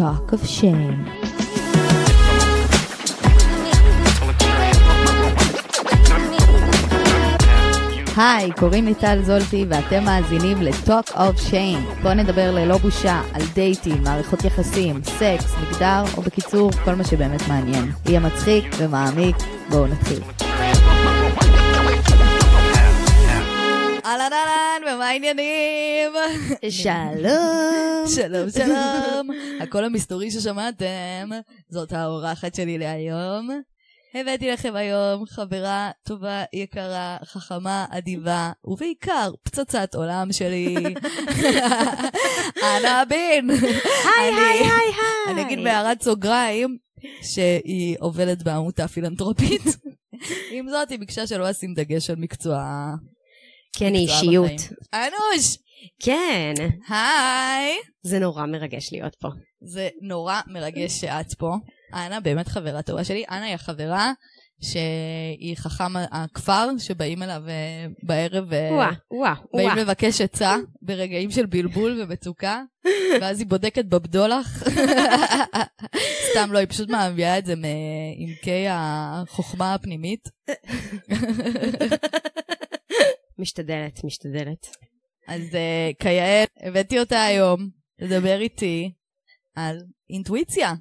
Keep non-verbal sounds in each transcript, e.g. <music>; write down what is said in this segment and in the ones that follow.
Talk of Shame. היי, קוראים לי טל זולטי ואתם מאזינים ל-Talk of Shame. בואו נדבר ללא בושה על דייטים, מערכות יחסים, סקס, מגדר, או בקיצור, כל מה שבאמת מעניין. יהיה מצחיק ומעמיק, בואו נתחיל. אהלן אהלן, ומה העניינים? שלום. <laughs> שלום שלום. הקול המסתורי ששמעתם, זאת האורחת שלי להיום. הבאתי לכם היום חברה טובה, יקרה, חכמה, אדיבה, ובעיקר פצצת עולם שלי. <laughs> אנה בין. היי, היי, היי, היי. אני אגיד בהערת סוגריים, שהיא עובדת בעמותה פילנטרופית. <laughs> עם זאת, היא ביקשה שלא אשים דגש על מקצוע... כן, היא אישיות. אנוש! כן. היי! זה נורא מרגש להיות פה. זה נורא מרגש שאת פה. אנה באמת חברה טובה שלי. אנה היא החברה שהיא חכם הכפר, שבאים אליו אה, בערב, אה, וואה, וואה, באים. לבקש עצה ברגעים של בלבול ומצוקה, <laughs> ואז היא בודקת בבדולח. <laughs> סתם לא, היא פשוט מביאה את זה מעמקי החוכמה הפנימית. משתדלת, משתדלת. אז uh, כיאה, הבאתי אותה היום לדבר איתי על אינטואיציה.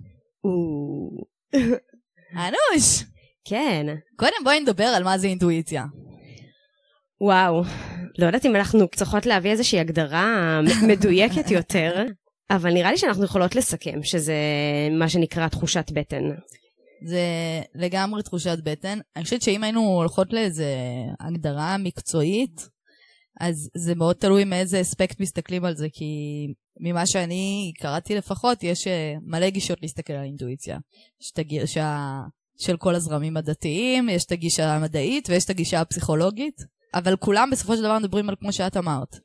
אנוש! כן. קודם בואי נדבר על מה זה אינטואיציה. וואו. לא יודעת אם אנחנו צריכות להביא איזושהי הגדרה מדויקת יותר, אבל נראה לי שאנחנו יכולות לסכם שזה מה שנקרא תחושת בטן. זה לגמרי תחושת בטן. אני חושבת שאם היינו הולכות לאיזה הגדרה מקצועית, אז זה מאוד תלוי מאיזה אספקט מסתכלים על זה, כי ממה שאני קראתי לפחות, יש אה, מלא גישות להסתכל על אינטואיציה. יש את הגישה של כל הזרמים הדתיים, יש את הגישה המדעית ויש את הגישה הפסיכולוגית, אבל כולם בסופו של דבר מדברים על, כמו שאת אמרת,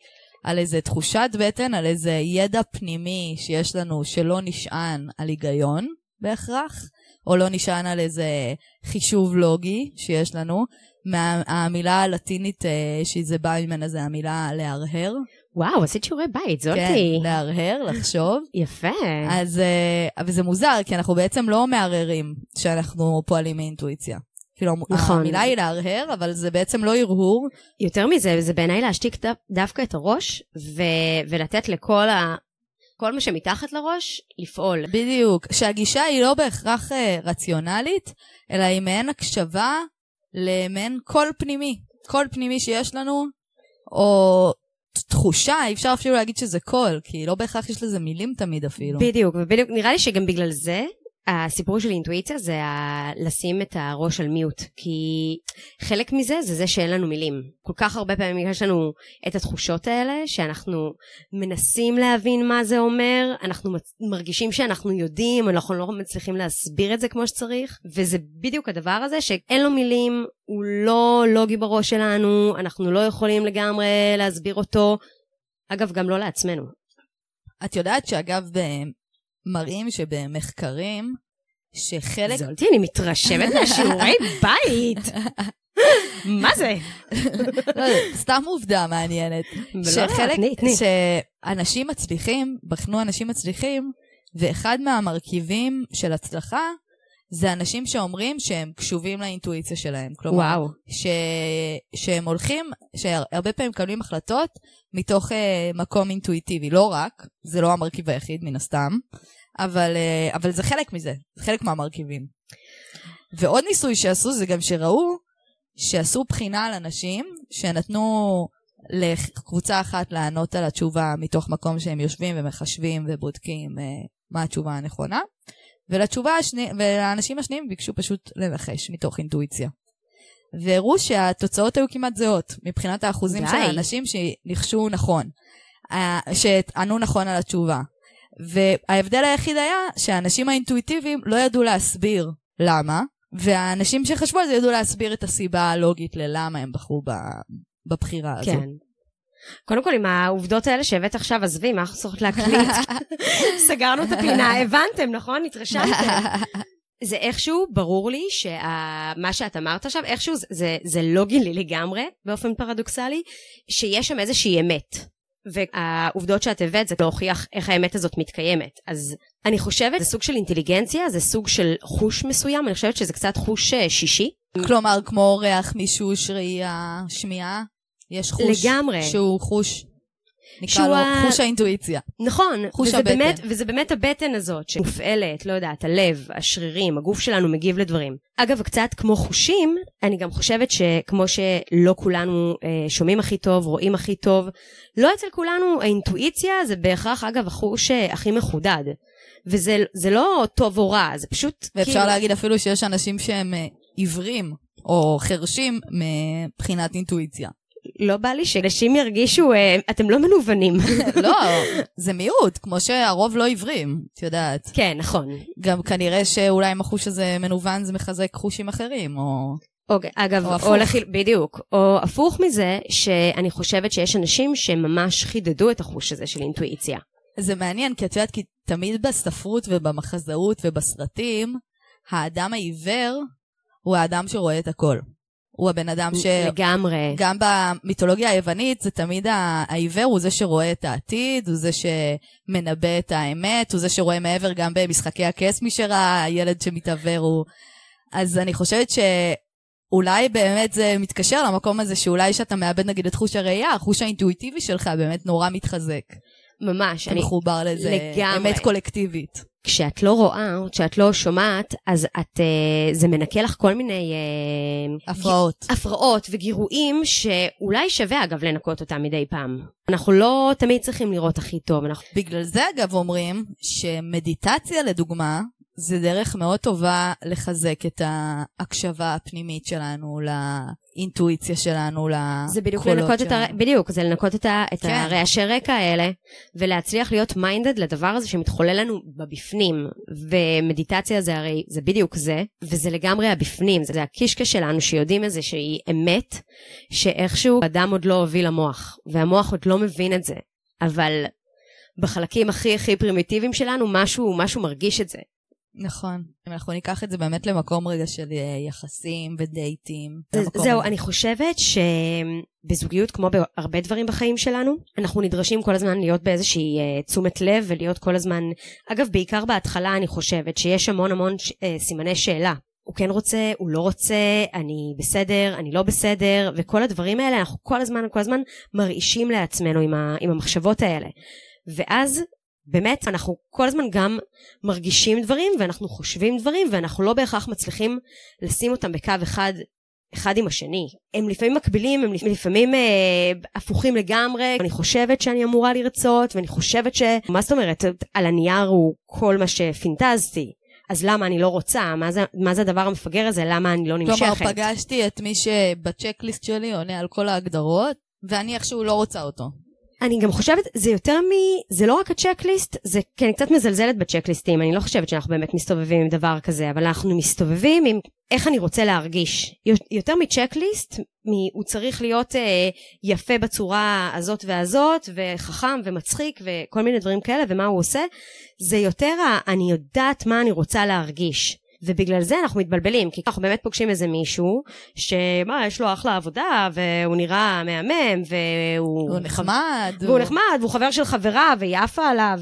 על איזה תחושת בטן, על איזה ידע פנימי שיש לנו שלא נשען על היגיון בהכרח, או לא נשען על איזה חישוב לוגי שיש לנו. מה, המילה הלטינית אה, שזה בא ממנה זה המילה להרהר. וואו, עשית שיעורי בית, כן, זאתי. להרהר, לחשוב. <laughs> יפה. אז, אה, אבל זה מוזר, כי אנחנו בעצם לא מערערים שאנחנו פועלים מאינטואיציה. כאילו, נכון. המילה היא להרהר, אבל זה בעצם לא הרהור. יותר מזה, זה בעיניי להשתיק דו- דווקא את הראש, ו- ולתת לכל ה... כל מה שמתחת לראש, לפעול. בדיוק. שהגישה היא לא בהכרח אה, רציונלית, אלא היא מעין הקשבה למעין קול פנימי. קול פנימי שיש לנו, או תחושה, אי אפשר אפילו להגיד שזה קול, כי לא בהכרח יש לזה מילים תמיד אפילו. בדיוק, ובדיוק, נראה לי שגם בגלל זה, הסיפור של אינטואיציה זה ה- לשים את הראש על mute, כי חלק מזה זה זה שאין לנו מילים. כל כך הרבה פעמים יש לנו את התחושות האלה, שאנחנו מנסים להבין מה זה אומר, אנחנו מרגישים שאנחנו יודעים, אנחנו לא מצליחים להסביר את זה כמו שצריך, וזה בדיוק הדבר הזה שאין לו מילים, הוא לא לוגי בראש שלנו, אנחנו לא יכולים לגמרי להסביר אותו, אגב, גם לא לעצמנו. את יודעת שאגב, מראים שבמחקרים, שחלק... זולתי, אני מתרשמת <laughs> מהשיעורי בית. <laughs> מה זה? לא, סתם עובדה מעניינת. לא, שחלק, תני. שאנשים מצליחים, בחנו אנשים מצליחים, ואחד מהמרכיבים של הצלחה זה אנשים שאומרים שהם קשובים לאינטואיציה שלהם. כלומר, וואו. ש... שהם הולכים, שהרבה פעמים מקבלים החלטות מתוך uh, מקום אינטואיטיבי. לא רק, זה לא המרכיב היחיד מן הסתם, אבל, uh, אבל זה חלק מזה, זה חלק מהמרכיבים. ועוד ניסוי שעשו זה גם שראו שעשו בחינה על אנשים שנתנו לקבוצה אחת לענות על התשובה מתוך מקום שהם יושבים ומחשבים ובודקים uh, מה התשובה הנכונה, ולתשובה השני... ולאנשים השניים ביקשו פשוט לנחש מתוך אינטואיציה. והראו שהתוצאות היו כמעט זהות מבחינת האחוזים די. של האנשים שניחשו נכון, אה, שענו נכון על התשובה. וההבדל היחיד היה שהאנשים האינטואיטיביים לא ידעו להסביר למה, והאנשים שחשבו על זה ידעו להסביר את הסיבה הלוגית ללמה הם בחרו בבחירה הזו. כן. קודם כל, עם העובדות האלה שהבאת עכשיו, עזבי, מה אנחנו צריכות להקליט? <laughs> סגרנו את הפינה, הבנתם, נכון? התרשמתם. <laughs> זה איכשהו, ברור לי שמה שאת אמרת עכשיו, איכשהו זה, זה, זה לוגי לי לגמרי, באופן פרדוקסלי, שיש שם איזושהי אמת. והעובדות שאת הבאת זה להוכיח איך האמת הזאת מתקיימת. אז אני חושבת, זה סוג של אינטליגנציה, זה סוג של חוש מסוים, אני חושבת שזה קצת חוש אה, שישי. כלומר, כמו ריח, מישוש, ראייה, שמיעה, יש חוש. לגמרי. שהוא חוש, נקרא שהוא לו ה- חוש האינטואיציה. נכון, חוש וזה הבטן. באמת, וזה באמת הבטן הזאת שמופעלת, לא יודעת, הלב, השרירים, הגוף שלנו מגיב לדברים. אגב, קצת כמו חושים, אני גם חושבת שכמו שלא כולנו אה, שומעים הכי טוב, רואים הכי טוב, לא אצל כולנו האינטואיציה זה בהכרח, אגב, החוש אה, הכי מחודד. וזה זה לא טוב או רע, זה פשוט... ואפשר כאילו- להגיד אפילו שיש אנשים שהם אה, עיוורים או חרשים מבחינת אינטואיציה. לא בא לי שאנשים ירגישו, אה, אתם לא מנוונים. <laughs> לא, זה מיעוט, כמו שהרוב לא עיוורים, את יודעת. כן, נכון. גם כנראה שאולי אם החוש הזה מנוון זה מחזק חושים אחרים, או... אוקיי, אגב, או. או לחיל... בדיוק. או הפוך מזה, שאני חושבת שיש אנשים שממש חידדו את החוש הזה של אינטואיציה. זה מעניין, כי את יודעת, כי תמיד בספרות ובמחזאות ובסרטים, האדם העיוור הוא האדם שרואה את הכל. הוא הבן אדם ש... לגמרי. גם במיתולוגיה היוונית זה תמיד העיוור הוא זה שרואה את העתיד, הוא זה שמנבא את האמת, הוא זה שרואה מעבר גם במשחקי הכס מי שראה, הילד שמתעוור הוא... אז אני חושבת שאולי באמת זה מתקשר למקום הזה שאולי כשאתה מאבד נגיד את חוש הראייה, החוש האינטואיטיבי שלך באמת נורא מתחזק. ממש. אני... מחובר לזה לגמרי. אמת קולקטיבית. כשאת לא רואה, כשאת לא שומעת, אז את... אה, זה מנקה לך כל מיני... אה, הפרעות. הפרעות וגירויים שאולי שווה אגב לנקות אותם מדי פעם. אנחנו לא תמיד צריכים לראות הכי טוב, אנחנו... בגלל זה אגב אומרים שמדיטציה לדוגמה, זה דרך מאוד טובה לחזק את ההקשבה הפנימית שלנו, לאינטואיציה שלנו, לקולות זה בדיוק לנקות את הר... שלנו. בדיוק, זה לנקות את, ה... את כן. הרעשי רקע האלה, ולהצליח להיות מיינדד לדבר הזה שמתחולל לנו בבפנים. ומדיטציה זה הרי, זה בדיוק זה, וזה לגמרי הבפנים, זה הקישקע שלנו שיודעים איזה שהיא אמת, שאיכשהו אדם עוד לא הוביל למוח, והמוח עוד לא מבין את זה. אבל בחלקים הכי הכי פרימיטיביים שלנו, משהו, משהו מרגיש את זה. נכון. אם אנחנו ניקח את זה באמת למקום רגע של אה, יחסים ודייטים. זה- זהו. אני חושבת שבזוגיות, כמו בהרבה דברים בחיים שלנו, אנחנו נדרשים כל הזמן להיות באיזושהי אה, תשומת לב ולהיות כל הזמן, אגב, בעיקר בהתחלה אני חושבת שיש המון המון ש- אה, סימני שאלה. הוא כן רוצה, הוא לא רוצה, אני בסדר, אני לא בסדר, וכל הדברים האלה, אנחנו כל הזמן, כל הזמן מרעישים לעצמנו עם, ה, עם המחשבות האלה. ואז באמת אנחנו כל הזמן גם מרגישים דברים ואנחנו חושבים דברים ואנחנו לא בהכרח מצליחים לשים אותם בקו אחד אחד עם השני. הם לפעמים מקבילים, הם לפעמים אה, הפוכים לגמרי. אני חושבת שאני אמורה לרצות, ואני חושבת ש... מה זאת אומרת? על הנייר הוא כל מה שפינטזתי. אז למה אני לא רוצה? מה זה, מה זה הדבר המפגר הזה? למה אני לא נמשכת? כלומר, פגשתי את מי שבצ'קליסט שלי עונה על כל ההגדרות, ואני איכשהו לא רוצה אותו. אני גם חושבת, זה יותר מ... זה לא רק הצ'קליסט, זה כי אני קצת מזלזלת בצ'קליסטים, אני לא חושבת שאנחנו באמת מסתובבים עם דבר כזה, אבל אנחנו מסתובבים עם איך אני רוצה להרגיש. יותר מצ'קליסט, מ... הוא צריך להיות אה, יפה בצורה הזאת והזאת, וחכם ומצחיק וכל מיני דברים כאלה, ומה הוא עושה, זה יותר ה... אני יודעת מה אני רוצה להרגיש. ובגלל זה אנחנו מתבלבלים, כי אנחנו באמת פוגשים איזה מישהו, שמה, יש לו אחלה עבודה, והוא נראה מהמם, והוא... הוא נחמד. והוא נחמד, והוא חבר של חברה, והיא עפה עליו,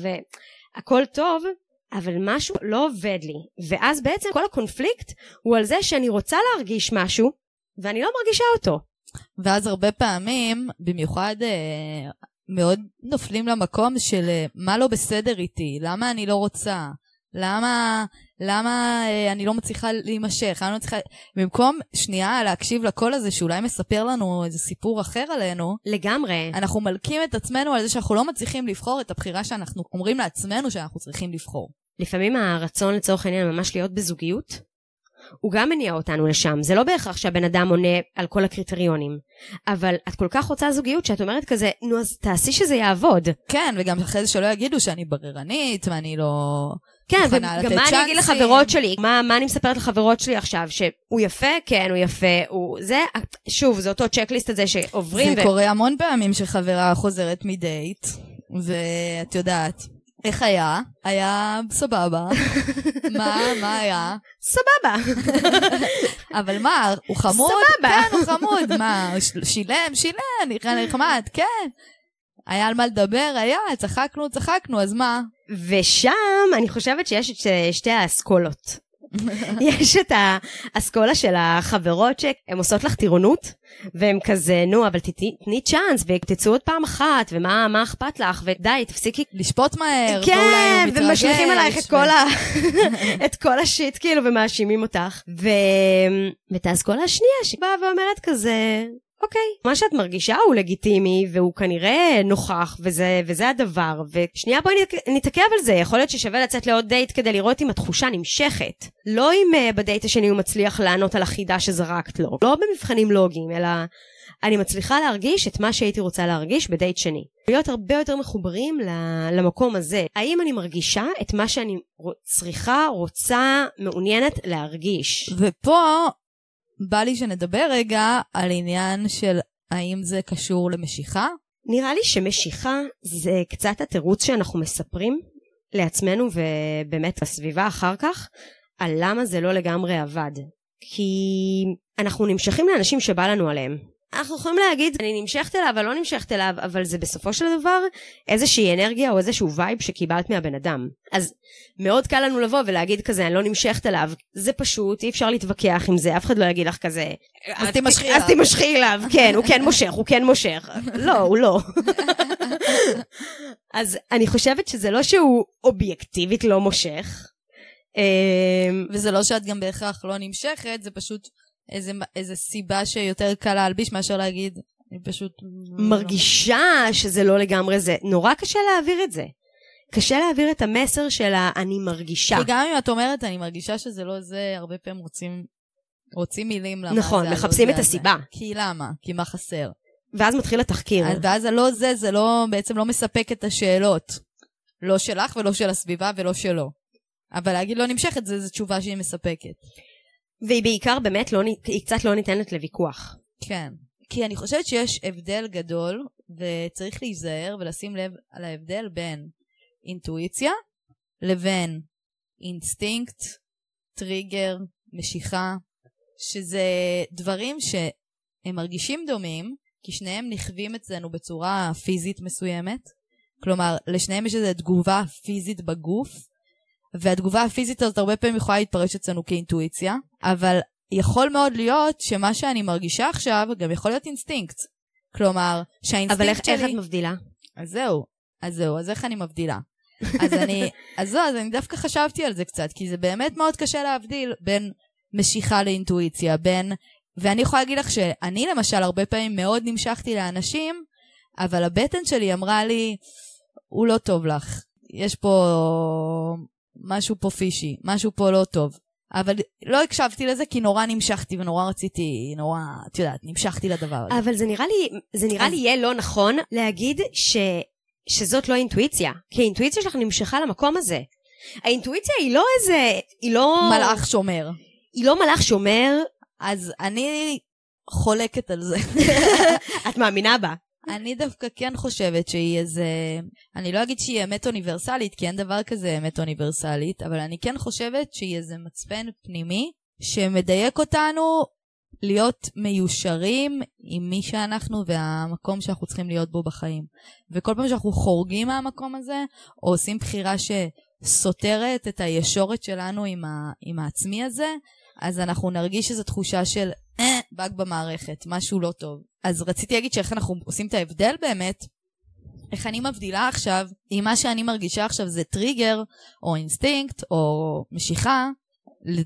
והכל טוב, אבל משהו לא עובד לי. ואז בעצם כל הקונפליקט הוא על זה שאני רוצה להרגיש משהו, ואני לא מרגישה אותו. ואז הרבה פעמים, במיוחד אה, מאוד נופלים למקום של אה, מה לא בסדר איתי, למה אני לא רוצה, למה, למה אה, אני לא מצליחה להימשך, אני לא מצליחה... במקום שנייה להקשיב לקול הזה שאולי מספר לנו איזה סיפור אחר עלינו, לגמרי. אנחנו מלקים את עצמנו על זה שאנחנו לא מצליחים לבחור את הבחירה שאנחנו אומרים לעצמנו שאנחנו צריכים לבחור. לפעמים הרצון לצורך העניין ממש להיות בזוגיות, הוא גם מניע אותנו לשם. זה לא בהכרח שהבן אדם עונה על כל הקריטריונים. אבל את כל כך רוצה זוגיות שאת אומרת כזה, נו אז תעשי שזה יעבוד. כן, וגם אחרי זה שלא יגידו שאני בררנית ואני לא... כן, וגם מה אני אגיד. לחברות שלי? מה, מה אני מספרת לחברות שלי עכשיו? שהוא יפה? כן, הוא יפה. הוא... זה, שוב, זה אותו צ'קליסט הזה שעוברים. זה קורה המון פעמים שחברה חוזרת מדייט, ואת יודעת, איך היה? היה סבבה. <laughs> מה, מה היה? סבבה. <laughs> אבל מה, הוא חמוד? סבבה. כן, הוא חמוד. מה, שילם? שילם, נראה נחמד, כן. היה על מה לדבר? היה, צחקנו, צחקנו, אז מה? ושם אני חושבת שיש את שתי האסכולות. <laughs> יש את האסכולה של החברות שהן עושות לך טירונות, והן כזה, נו, אבל תתני צ'אנס, ותצאו עוד פעם אחת, ומה אכפת לך, ודי, תפסיקי. לשפוט מהר, כן, ואולי מתרגש. ומשליכים עלייך את. כל ה... <laughs> <laughs> את כל השיט, כאילו, ומאשימים אותך. ו... ואת האסכולה השנייה, שבאה ואומרת כזה, אוקיי, מה שאת מרגישה הוא לגיטימי, והוא כנראה נוכח, וזה, וזה הדבר. ושנייה בואי נתעכב על זה, יכול להיות ששווה לצאת לעוד דייט כדי לראות אם התחושה נמשכת. לא אם uh, בדייט השני הוא מצליח לענות על החידה שזרקת לו. לא במבחנים לוגיים, אלא אני מצליחה להרגיש את מה שהייתי רוצה להרגיש בדייט שני. להיות הרבה יותר מחוברים למקום הזה. האם אני מרגישה את מה שאני צריכה, רוצה, מעוניינת להרגיש? ופה בא לי שנדבר רגע על עניין של האם זה קשור למשיכה. נראה לי שמשיכה זה קצת התירוץ שאנחנו מספרים לעצמנו ובאמת לסביבה אחר כך, על למה זה לא לגמרי עבד. כי אנחנו נמשכים לאנשים שבא לנו עליהם. אנחנו יכולים להגיד, אני נמשכת אליו, אני לא נמשכת אליו, אבל זה בסופו של דבר איזושהי אנרגיה או איזשהו vibe שקיבלת מהבן אדם. אז מאוד קל לנו לבוא ולהגיד כזה, אני לא נמשכת אליו. זה פשוט, אי אפשר להתווכח עם זה, אף אחד לא יגיד לך כזה. אז תמשכי אליו. אז תמשכי אליו, כן, הוא כן מושך, הוא כן מושך. לא, הוא לא. <laughs> אז אני חושבת שזה לא שהוא אובייקטיבית לא מושך. אמ, וזה לא שאת גם בהכרח לא נמשכת, זה פשוט איזה, איזה סיבה שיותר קל להלביש מאשר להגיד, אני פשוט... מרגישה שזה לא לגמרי זה. נורא קשה להעביר את זה. קשה להעביר את המסר של ה"אני מרגישה". כי גם אם את אומרת אני מרגישה שזה לא זה, הרבה פעמים רוצים, רוצים מילים למה נכון, זה נכון, מחפשים את הסיבה. זה. כי למה? כי מה חסר? ואז מתחיל התחקיר. ואז הלא זה, זה לא, בעצם לא מספק את השאלות. לא שלך ולא של הסביבה ולא שלו. אבל להגיד לא נמשכת, זו תשובה שהיא מספקת. והיא בעיקר באמת לא, היא קצת לא ניתנת לוויכוח. כן. כי אני חושבת שיש הבדל גדול, וצריך להיזהר ולשים לב על ההבדל בין אינטואיציה לבין אינסטינקט, טריגר, משיכה, שזה דברים שהם מרגישים דומים, כי שניהם נחווים אצלנו בצורה פיזית מסוימת. כלומר, לשניהם יש איזו תגובה פיזית בגוף, והתגובה הפיזית הזאת הרבה פעמים יכולה להתפרש אצלנו כאינטואיציה, אבל יכול מאוד להיות שמה שאני מרגישה עכשיו גם יכול להיות אינסטינקט. כלומר, שהאינסטינקט אבל איך, שלי... אבל איך את מבדילה? אז זהו, אז זהו, אז איך אני מבדילה? אז אני, אז זהו, אז אני דווקא חשבתי על זה קצת, כי זה באמת מאוד קשה להבדיל בין משיכה לאינטואיציה, בין... ואני יכולה להגיד לך שאני למשל הרבה פעמים מאוד נמשכתי לאנשים, אבל הבטן שלי אמרה לי, הוא לא טוב לך. יש פה משהו פה פישי, משהו פה לא טוב. אבל לא הקשבתי לזה כי נורא נמשכתי ונורא רציתי, נורא, את יודעת, נמשכתי לדבר הזה. אבל זה נראה לי, זה נראה אז... לי יהיה לא נכון להגיד ש, שזאת לא אינטואיציה. כי האינטואיציה שלך נמשכה למקום הזה. האינטואיציה היא לא איזה, היא לא... מלאך שומר. היא לא מלאך שומר. אז אני חולקת על זה. <laughs> את מאמינה בה. אני דווקא כן חושבת שהיא איזה... אני לא אגיד שהיא אמת אוניברסלית, כי אין דבר כזה אמת אוניברסלית, אבל אני כן חושבת שהיא איזה מצפן פנימי שמדייק אותנו להיות מיושרים עם מי שאנחנו והמקום שאנחנו צריכים להיות בו בחיים. וכל פעם שאנחנו חורגים מהמקום הזה, או עושים בחירה שסותרת את הישורת שלנו עם, ה... עם העצמי הזה, אז אנחנו נרגיש איזו תחושה של באג במערכת, משהו לא טוב. אז רציתי להגיד שאיך אנחנו עושים את ההבדל באמת, איך אני מבדילה עכשיו, אם מה שאני מרגישה עכשיו זה טריגר, או אינסטינקט, או משיכה,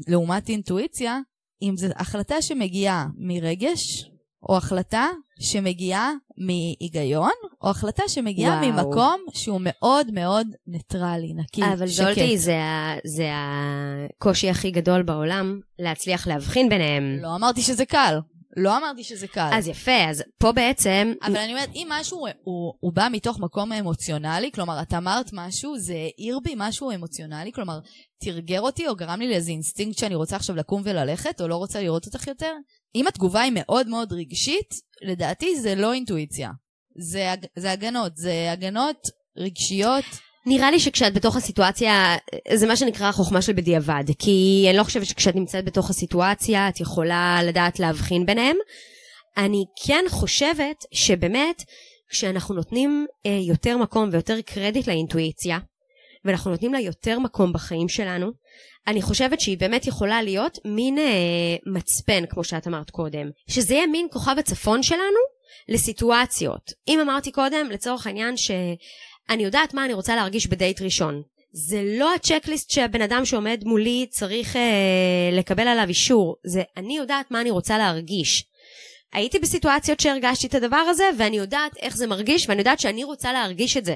לעומת אינטואיציה, אם זו החלטה שמגיעה מרגש, או החלטה שמגיעה מהיגיון, או החלטה שמגיעה וואו. ממקום שהוא מאוד מאוד ניטרלי, נקי, אבל שקט. אבל זולטי, זה, זה הקושי הכי גדול בעולם, להצליח להבחין ביניהם. לא אמרתי שזה קל. לא אמרתי שזה קל. אז יפה, אז פה בעצם... אבל אני אומרת, אם משהו הוא, הוא בא מתוך מקום אמוציונלי, כלומר, את אמרת משהו, זה העיר בי משהו אמוציונלי, כלומר, תרגר אותי או גרם לי לאיזה אינסטינקט שאני רוצה עכשיו לקום וללכת, או לא רוצה לראות אותך יותר, אם התגובה היא מאוד מאוד רגשית, לדעתי זה לא אינטואיציה. זה, זה הגנות, זה הגנות רגשיות. נראה לי שכשאת בתוך הסיטואציה, זה מה שנקרא חוכמה של בדיעבד. כי אני לא חושבת שכשאת נמצאת בתוך הסיטואציה, את יכולה לדעת להבחין ביניהם. אני כן חושבת שבאמת, כשאנחנו נותנים אה, יותר מקום ויותר קרדיט לאינטואיציה, ואנחנו נותנים לה יותר מקום בחיים שלנו, אני חושבת שהיא באמת יכולה להיות מין אה, מצפן, כמו שאת אמרת קודם. שזה יהיה מין כוכב הצפון שלנו לסיטואציות. אם אמרתי קודם, לצורך העניין, שאני יודעת מה אני רוצה להרגיש בדייט ראשון. זה לא הצ'קליסט שהבן אדם שעומד מולי צריך אה, לקבל עליו אישור, זה אני יודעת מה אני רוצה להרגיש. הייתי בסיטואציות שהרגשתי את הדבר הזה, ואני יודעת איך זה מרגיש, ואני יודעת שאני רוצה להרגיש את זה.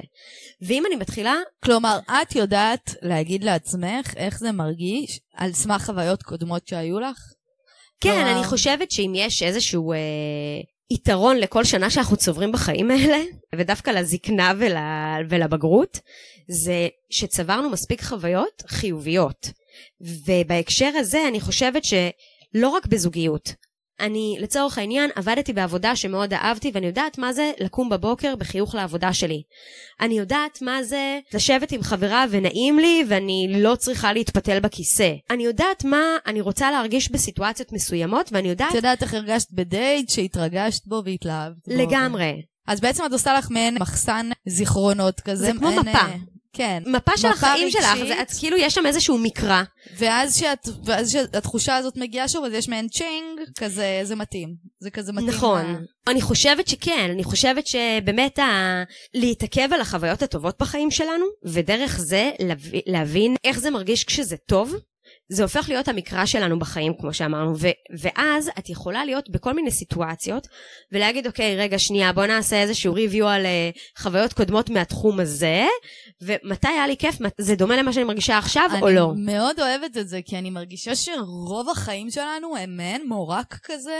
ואם אני מתחילה... כלומר, את יודעת להגיד לעצמך איך זה מרגיש על סמך חוויות קודמות שהיו לך? כן, כלומר... אני חושבת שאם יש איזשהו אה, יתרון לכל שנה שאנחנו צוברים בחיים האלה, ודווקא לזקנה ול, ולבגרות, זה שצברנו מספיק חוויות חיוביות. ובהקשר הזה אני חושבת שלא רק בזוגיות, אני לצורך העניין עבדתי בעבודה שמאוד אהבתי ואני יודעת מה זה לקום בבוקר בחיוך לעבודה שלי. אני יודעת מה זה לשבת עם חברה ונעים לי ואני לא צריכה להתפתל בכיסא. אני יודעת מה אני רוצה להרגיש בסיטואציות מסוימות ואני יודעת... את יודעת איך הרגשת בדייט שהתרגשת בו והתלהבת בו. לגמרי. אז בעצם את עושה לך מעין מחסן זיכרונות כזה. זה כמו מפה. כן. מפה של החיים רגשית. שלך, זה, את, כאילו יש שם איזשהו מקרא. ואז שאת, ואז שהתחושה הזאת מגיעה שוב, אז יש מעין צ'ינג, כזה, זה מתאים. זה כזה מתאים. נכון. ל- אני חושבת שכן, אני חושבת שבאמת ה... להתעכב על החוויות הטובות בחיים שלנו, ודרך זה להב... להבין איך זה מרגיש כשזה טוב, זה הופך להיות המקרא שלנו בחיים, כמו שאמרנו, ו... ואז את יכולה להיות בכל מיני סיטואציות, ולהגיד, אוקיי, רגע, שנייה, בוא נעשה איזשהו ריוויו על uh, חוויות קודמות מהתחום הזה, ומתי היה לי כיף, זה דומה למה שאני מרגישה עכשיו או לא? אני מאוד אוהבת את זה, כי אני מרגישה שרוב החיים שלנו הם מעין מורק כזה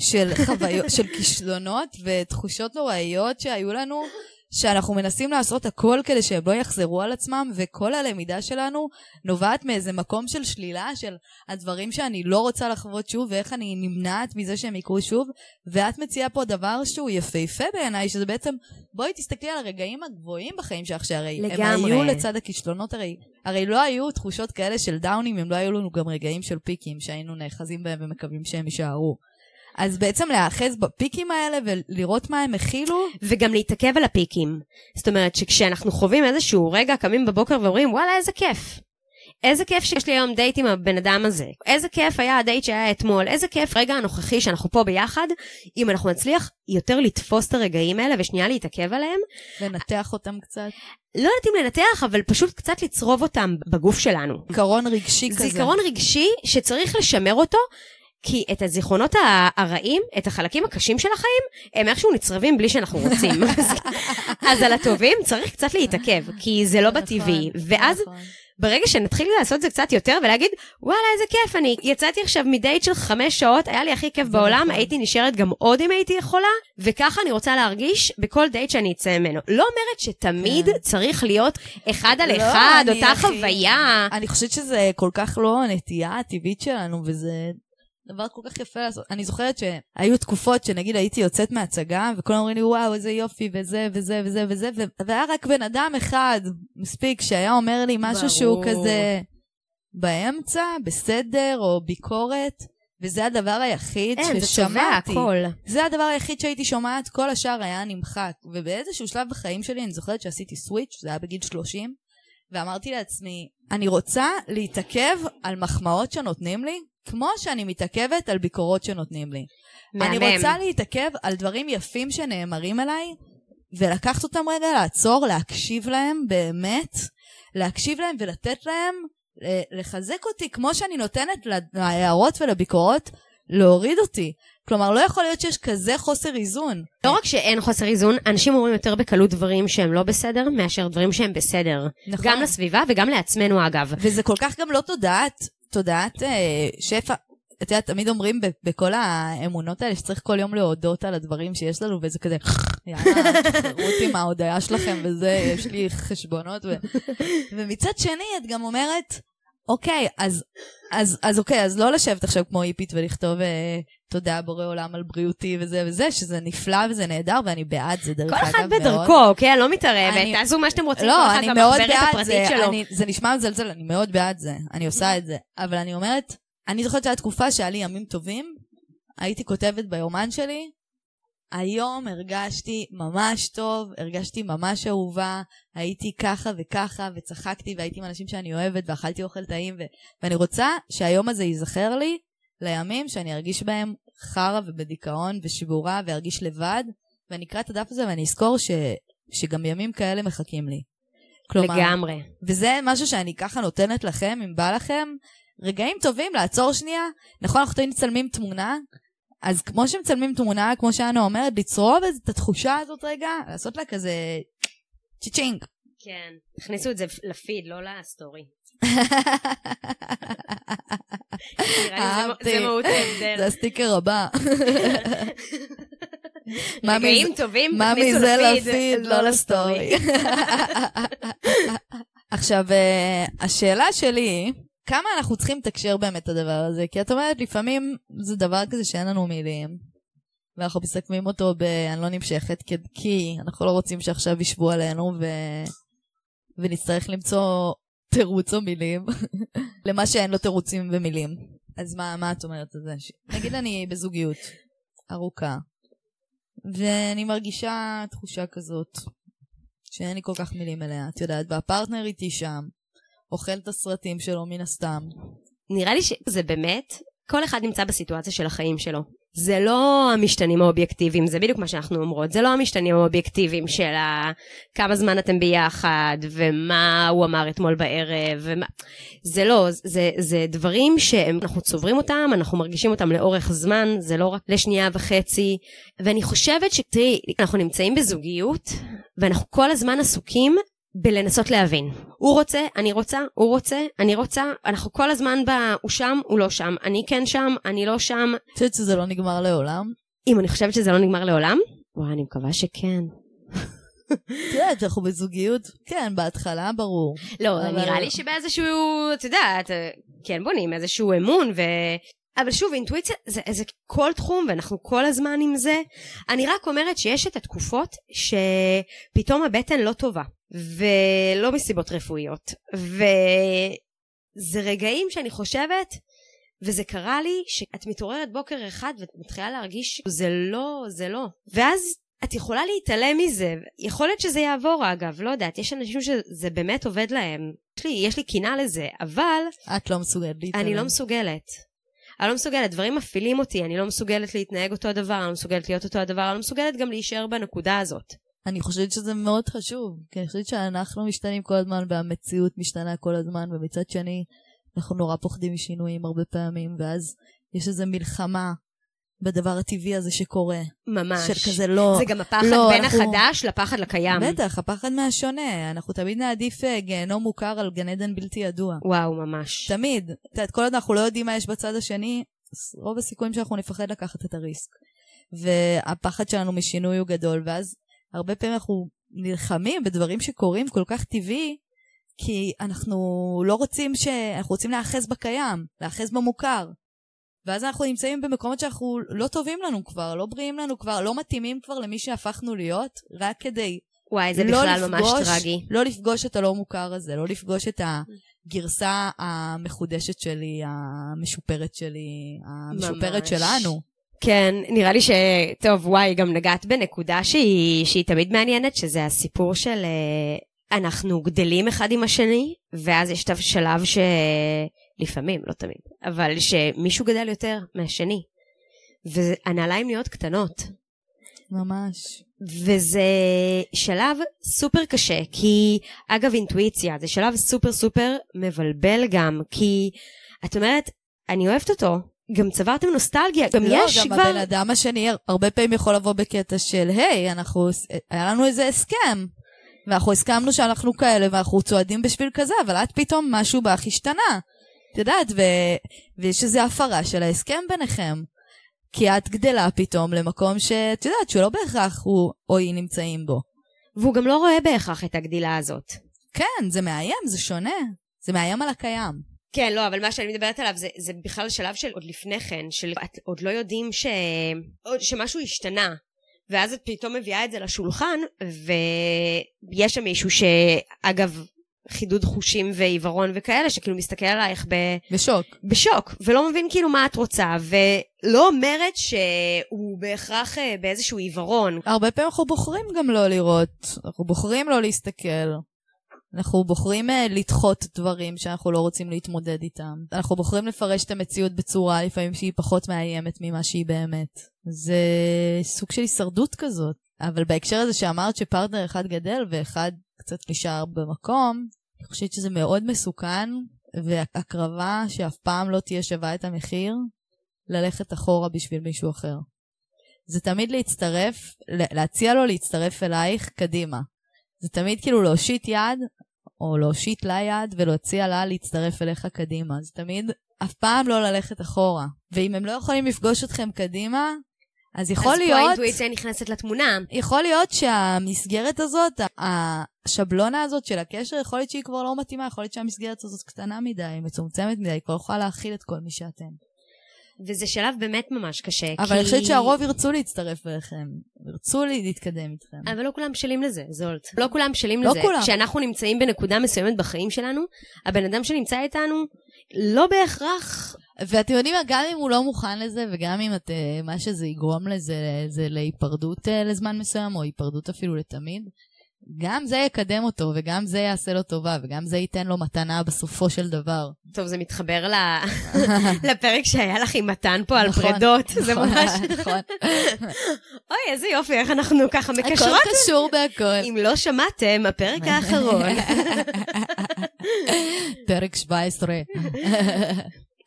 של חוויות, של כישלונות ותחושות נוראיות שהיו לנו, שאנחנו מנסים לעשות הכל כדי שהם לא יחזרו על עצמם, וכל הלמידה שלנו נובעת מאיזה מקום של שלילה של הדברים שאני לא רוצה לחוות שוב, ואיך אני נמנעת מזה שהם יקרו שוב, ואת מציעה פה דבר שהוא יפהפה בעיניי, שזה בעצם, בואי תסתכלי על הרגעים הגבוהים בחיים שלך, שהרי הם לגמרי. היו לצד הכישלונות, הרי, הרי לא היו תחושות כאלה של דאונים, אם לא היו לנו גם רגעים של פיקים שהיינו נאחזים בהם ומקווים שהם יישארו. אז בעצם להיאחז בפיקים האלה ולראות מה הם הכילו, וגם להתעכב על הפיקים. זאת אומרת שכשאנחנו חווים איזשהו רגע, קמים בבוקר ואומרים, וואלה, איזה כיף. איזה כיף שיש לי היום דייט עם הבן אדם הזה. איזה כיף היה הדייט שהיה אתמול. איזה כיף רגע הנוכחי שאנחנו פה ביחד. אם אנחנו נצליח יותר לתפוס את הרגעים האלה ושנייה להתעכב עליהם. לנתח אותם קצת. לא יודעת אם לנתח, אבל פשוט קצת לצרוב אותם בגוף שלנו. זיכרון רגשי כזה. זיכרון רגשי שצריך לשמר אותו. כי את הזיכרונות הרעים, את החלקים הקשים של החיים, הם איכשהו נצרבים בלי שאנחנו רוצים. <laughs> אז, על הטובים צריך קצת להתעכב, כי זה לא נכון, בטבעי. ואז נכון. ברגע שנתחיל לעשות זה קצת יותר ולהגיד, וואלה, איזה כיף, אני יצאתי עכשיו מדייט של חמש שעות, היה לי הכי כיף בעולם, נכון. הייתי נשארת גם עוד אם הייתי יכולה, וככה אני רוצה להרגיש בכל דייט שאני אצא ממנו. לא אומרת שתמיד כן. צריך להיות אחד על לא, אחד, אותה הכי- חוויה. אני חושבת שזה כל כך לא הנטייה הטבעית שלנו, וזה דבר כל כך יפה לעשות. אני זוכרת שהיו תקופות שנגיד הייתי יוצאת מהצגה, וכולם אומרים לי, וואו, איזה יופי, וזה, וזה, וזה, וזה, והיה רק בן אדם אחד, מספיק, שהיה אומר לי משהו ברור. שהוא כזה באמצע, בסדר, או ביקורת. וזה הדבר היחיד אין, זה צובע ששמעתי. הכל. זה הדבר היחיד שהייתי שומעת, כל השאר היה נמחק. ובאיזשהו שלב בחיים שלי, אני זוכרת שעשיתי סוויץ', זה היה בגיל 30, ואמרתי לעצמי, אני רוצה להתעכב על מחמאות שנותנים לי, כמו שאני מתעכבת על ביקורות שנותנים לי. אני מהמם. רוצה להתעכב על דברים יפים שנאמרים אליי, ולקחת אותם רגע, לעצור, להקשיב להם באמת, להקשיב להם ולתת להם אה, לחזק אותי, כמו שאני נותנת לה- להערות ולביקורות, להוריד אותי. כלומר, לא יכול להיות שיש כזה חוסר איזון. לא רק שאין חוסר איזון, אנשים אומרים יותר בקלות דברים שהם לא בסדר, מאשר דברים שהם בסדר. נכון. גם לסביבה וגם לעצמנו אגב. וזה כל כך גם לא תודעת, תודעת אה, שפע. את יודעת, תמיד אומרים בכל האמונות האלה שצריך כל יום להודות על הדברים שיש לנו, וזה כזה, יאללה, תחרותי עם ההודיה שלכם וזה, יש לי חשבונות. ו... <laughs> ומצד שני, את גם אומרת, אוקיי, אז, אז, אז אוקיי, אז לא לשבת עכשיו כמו היפית ולכתוב אה, תודה בורא עולם על בריאותי וזה וזה, שזה נפלא וזה נהדר, ואני בעד זה, דרך כל אגב, אחד מאוד. בדרכו, אוקיי? אני לא מתערבת. אני- תעשו מה שאתם רוצים, לא, כל אחד אני מאוד במחברת הפרטית זה, שלו. אני, זה נשמע מזלזל, אני מאוד בעד זה, אני עושה את זה. אבל אני אומרת, אני זוכרת שהייתה תקופה שהיה לי ימים טובים, הייתי כותבת ביומן שלי, היום הרגשתי ממש טוב, הרגשתי ממש אהובה, הייתי ככה וככה, וצחקתי, והייתי עם אנשים שאני אוהבת, ואכלתי אוכל טעים, ו... ואני רוצה שהיום הזה ייזכר לי לימים שאני ארגיש בהם חרא ובדיכאון ושבורה, וארגיש לבד, ואני אקרא את הדף הזה ואני אזכור ש... שגם ימים כאלה מחכים לי. כלומר, לגמרי. וזה משהו שאני ככה נותנת לכם, אם בא לכם, רגעים טובים, לעצור שנייה. נכון, אנחנו תמיד מצלמים תמונה, אז כמו שמצלמים תמונה, כמו שאנה אומרת, לצרוב את התחושה הזאת רגע, לעשות לה כזה צ'יצ'ינג. כן, הכניסו את זה לפיד, לא לסטורי. אהבתי, זה הסטיקר הבא. <laughs> רגעים טובים, תכניסו לפיד, לא, לא לסטורי. <laughs> עכשיו, אה, השאלה שלי, כמה אנחנו צריכים לתקשר באמת את הדבר הזה? כי את אומרת, לפעמים זה דבר כזה שאין לנו מילים, ואנחנו מסכמים אותו ב... אני לא נמשכת, כי אנחנו לא רוצים שעכשיו ישבו עלינו ו... ונצטרך למצוא תירוץ או מילים <laughs> למה שאין לו תירוצים ומילים. אז מה, מה את אומרת על זה? נגיד אני בזוגיות ארוכה, ואני מרגישה תחושה כזאת, שאין לי כל כך מילים אליה, את יודעת, והפרטנר איתי שם, אוכל את הסרטים שלו מן הסתם. נראה לי שזה באמת, כל אחד נמצא בסיטואציה של החיים שלו. זה לא המשתנים האובייקטיביים, זה בדיוק מה שאנחנו אומרות, זה לא המשתנים האובייקטיביים של. כמה זמן אתם ביחד, ומה הוא אמר אתמול בערב, ומה... זה לא, זה, זה דברים שאנחנו צוברים אותם, אנחנו מרגישים אותם לאורך זמן, זה לא רק לשנייה וחצי, ואני חושבת שתראי, אנחנו נמצאים בזוגיות, ואנחנו כל הזמן עסוקים בלנסות להבין. הוא רוצה, אני רוצה, הוא רוצה, אני רוצה, אנחנו כל הזמן ב... הוא שם, הוא לא שם, אני כן שם, אני לא שם. את חושבת שזה לא נגמר לעולם? אם אני חושבת שזה לא נגמר לעולם? וואי, אני מקווה שכן. את יודעת, אנחנו בזוגיות, כן, בהתחלה, ברור. לא, אבל... נראה לי שבאיזשהו, את יודעת, כן בונים איזשהו אמון, ו... אבל שוב, אינטואיציה זה, זה כל תחום, ואנחנו כל הזמן עם זה. אני רק אומרת שיש את התקופות שפתאום הבטן לא טובה. ולא מסיבות רפואיות. וזה רגעים שאני חושבת, וזה קרה לי, שאת מתעוררת בוקר אחד ואת מתחילה להרגיש שזה לא, זה לא. ואז את יכולה להתעלם מזה. יכול להיות שזה יעבור אגב, לא יודעת, יש אנשים שזה באמת עובד להם. יש לי, יש לי קינה לזה, אבל... את לא מסוגלת להתעלם. אני לא מסוגלת. אני לא מסוגלת, דברים מפעילים אותי, אני לא מסוגלת להתנהג אותו הדבר, אני לא מסוגלת להיות אותו הדבר, אני לא מסוגלת גם להישאר בנקודה הזאת. אני חושבת שזה מאוד חשוב, כי אני חושבת שאנחנו משתנים כל הזמן והמציאות משתנה כל הזמן, ומצד שני אנחנו נורא פוחדים משינויים הרבה פעמים, ואז יש איזו מלחמה בדבר הטבעי הזה שקורה. ממש. של כזה לא... זה גם הפחד לא, בין אנחנו... החדש לפחד לקיים. בטח, הפחד מהשונה. אנחנו תמיד נעדיף אה, גיהנום מוכר על גן עדן בלתי ידוע. וואו, ממש. תמיד. את יודעת, כל עוד אנחנו לא יודעים מה יש בצד השני, רוב הסיכויים שאנחנו נפחד לקחת את הריסק. והפחד שלנו משינוי הוא גדול, ואז הרבה פעמים אנחנו נלחמים בדברים שקורים כל כך טבעי, כי אנחנו לא רוצים ש... אנחנו רוצים להאחז בקיים, להאחז במוכר. ואז אנחנו נמצאים במקומות שאנחנו לא טובים לנו כבר, לא בריאים לנו כבר, לא מתאימים כבר למי שהפכנו להיות, רק כדי וואי, זה לא בכלל לפגוש, ממש טרגי. לא לפגוש את הלא מוכר הזה, לא לפגוש את הגרסה המחודשת שלי, המשופרת שלי, המשופרת ממש. שלנו. כן, נראה לי ש... טוב, וואי, גם נגעת בנקודה שהיא, שהיא תמיד מעניינת, שזה הסיפור של אה, אנחנו גדלים אחד עם השני, ואז יש את השלב שלפעמים, לא תמיד, אבל שמישהו גדל יותר מהשני. והנעליים נהיות קטנות. ממש. וזה שלב סופר קשה, כי אגב אינטואיציה, זה שלב סופר סופר מבלבל גם, כי את אומרת, אני אוהבת אותו, גם צברתם נוסטלגיה, גם לא, יש גם כבר... לא, גם הבן אדם השני הרבה פעמים יכול לבוא בקטע של, היי, אנחנו, היה לנו איזה הסכם, ואנחנו הסכמנו שאנחנו כאלה, ואנחנו צועדים בשביל כזה, אבל את פתאום משהו בך השתנה. את יודעת, ו... ויש איזו הפרה של ההסכם ביניכם. כי את גדלה פתאום למקום שאת יודעת שהוא לא בהכרח הוא או היא נמצאים בו. והוא גם לא רואה בהכרח את הגדילה הזאת. כן, זה מאיים, זה שונה. זה מאיים על הקיים. כן, לא, אבל מה שאני מדברת עליו זה, זה בכלל שלב של עוד לפני כן, של את עוד לא יודעים ש... שמשהו השתנה. ואז את פתאום מביאה את זה לשולחן, ויש שם מישהו שאגב, חידוד חושים ועיוורון וכאלה, שכאילו מסתכל עלייך ב... בשוק. בשוק, ולא מבין כאילו מה את רוצה, לא אומרת שהוא בהכרח אה, באיזשהו עיוורון. הרבה פעמים אנחנו בוחרים גם לא לראות, אנחנו בוחרים לא להסתכל. אנחנו בוחרים uh, לדחות דברים שאנחנו לא רוצים להתמודד איתם. אנחנו בוחרים לפרש את המציאות בצורה לפעמים שהיא פחות מאיימת ממה שהיא באמת. זה סוג של הישרדות כזאת. אבל בהקשר הזה שאמרת שפרטנר אחד גדל ואחד קצת נשאר במקום, אני חושבת שזה מאוד מסוכן, והקרבה שאף פעם לא תהיה שווה את המחיר, ללכת אחורה בשביל מישהו אחר. זה תמיד להצטרף, להציע לו להצטרף אלייך קדימה. זה תמיד כאילו להושיט יד, או להושיט לה יד ולהציע לה להצטרף אליך קדימה. זה תמיד אף פעם לא ללכת אחורה. ואם הם לא יכולים לפגוש אתכם קדימה, אז יכול אז להיות... אז פה האינטואיציה נכנסת לתמונה. יכול להיות שהמסגרת הזאת, השבלונה הזאת של הקשר, יכול להיות שהיא כבר לא מתאימה, יכול להיות שהמסגרת הזאת קטנה מדי, מצומצמת מדי, היא כבר יכולה להכיל את כל מי שאתם. וזה שלב באמת ממש קשה. אבל כי... אני חושבת שהרוב ירצו להצטרף אליכם, ירצו להתקדם איתכם. אבל לא כולם בשלים לזה, זולט. לא כולם בשלים לא לזה. כולם. כשאנחנו נמצאים בנקודה מסוימת בחיים שלנו, הבן אדם שנמצא איתנו לא בהכרח... ואתם יודעים מה, גם אם הוא לא מוכן לזה, וגם אם את, אה, מה שזה יגרום לזה, זה להיפרדות אה, לזמן מסוים, או היפרדות אפילו לתמיד, גם זה יקדם אותו, וגם זה יעשה לו טובה, וגם זה ייתן לו מתנה בסופו של דבר. טוב, זה מתחבר <laughs> לפרק שהיה לך עם מתן פה על נכון, פרידות. זה נכון, ממש... נכון. <laughs> אוי, איזה יופי, איך אנחנו ככה מקשרות. הכל קשור בהכל. אם לא שמעתם, הפרק <laughs> האחרון. פרק 17.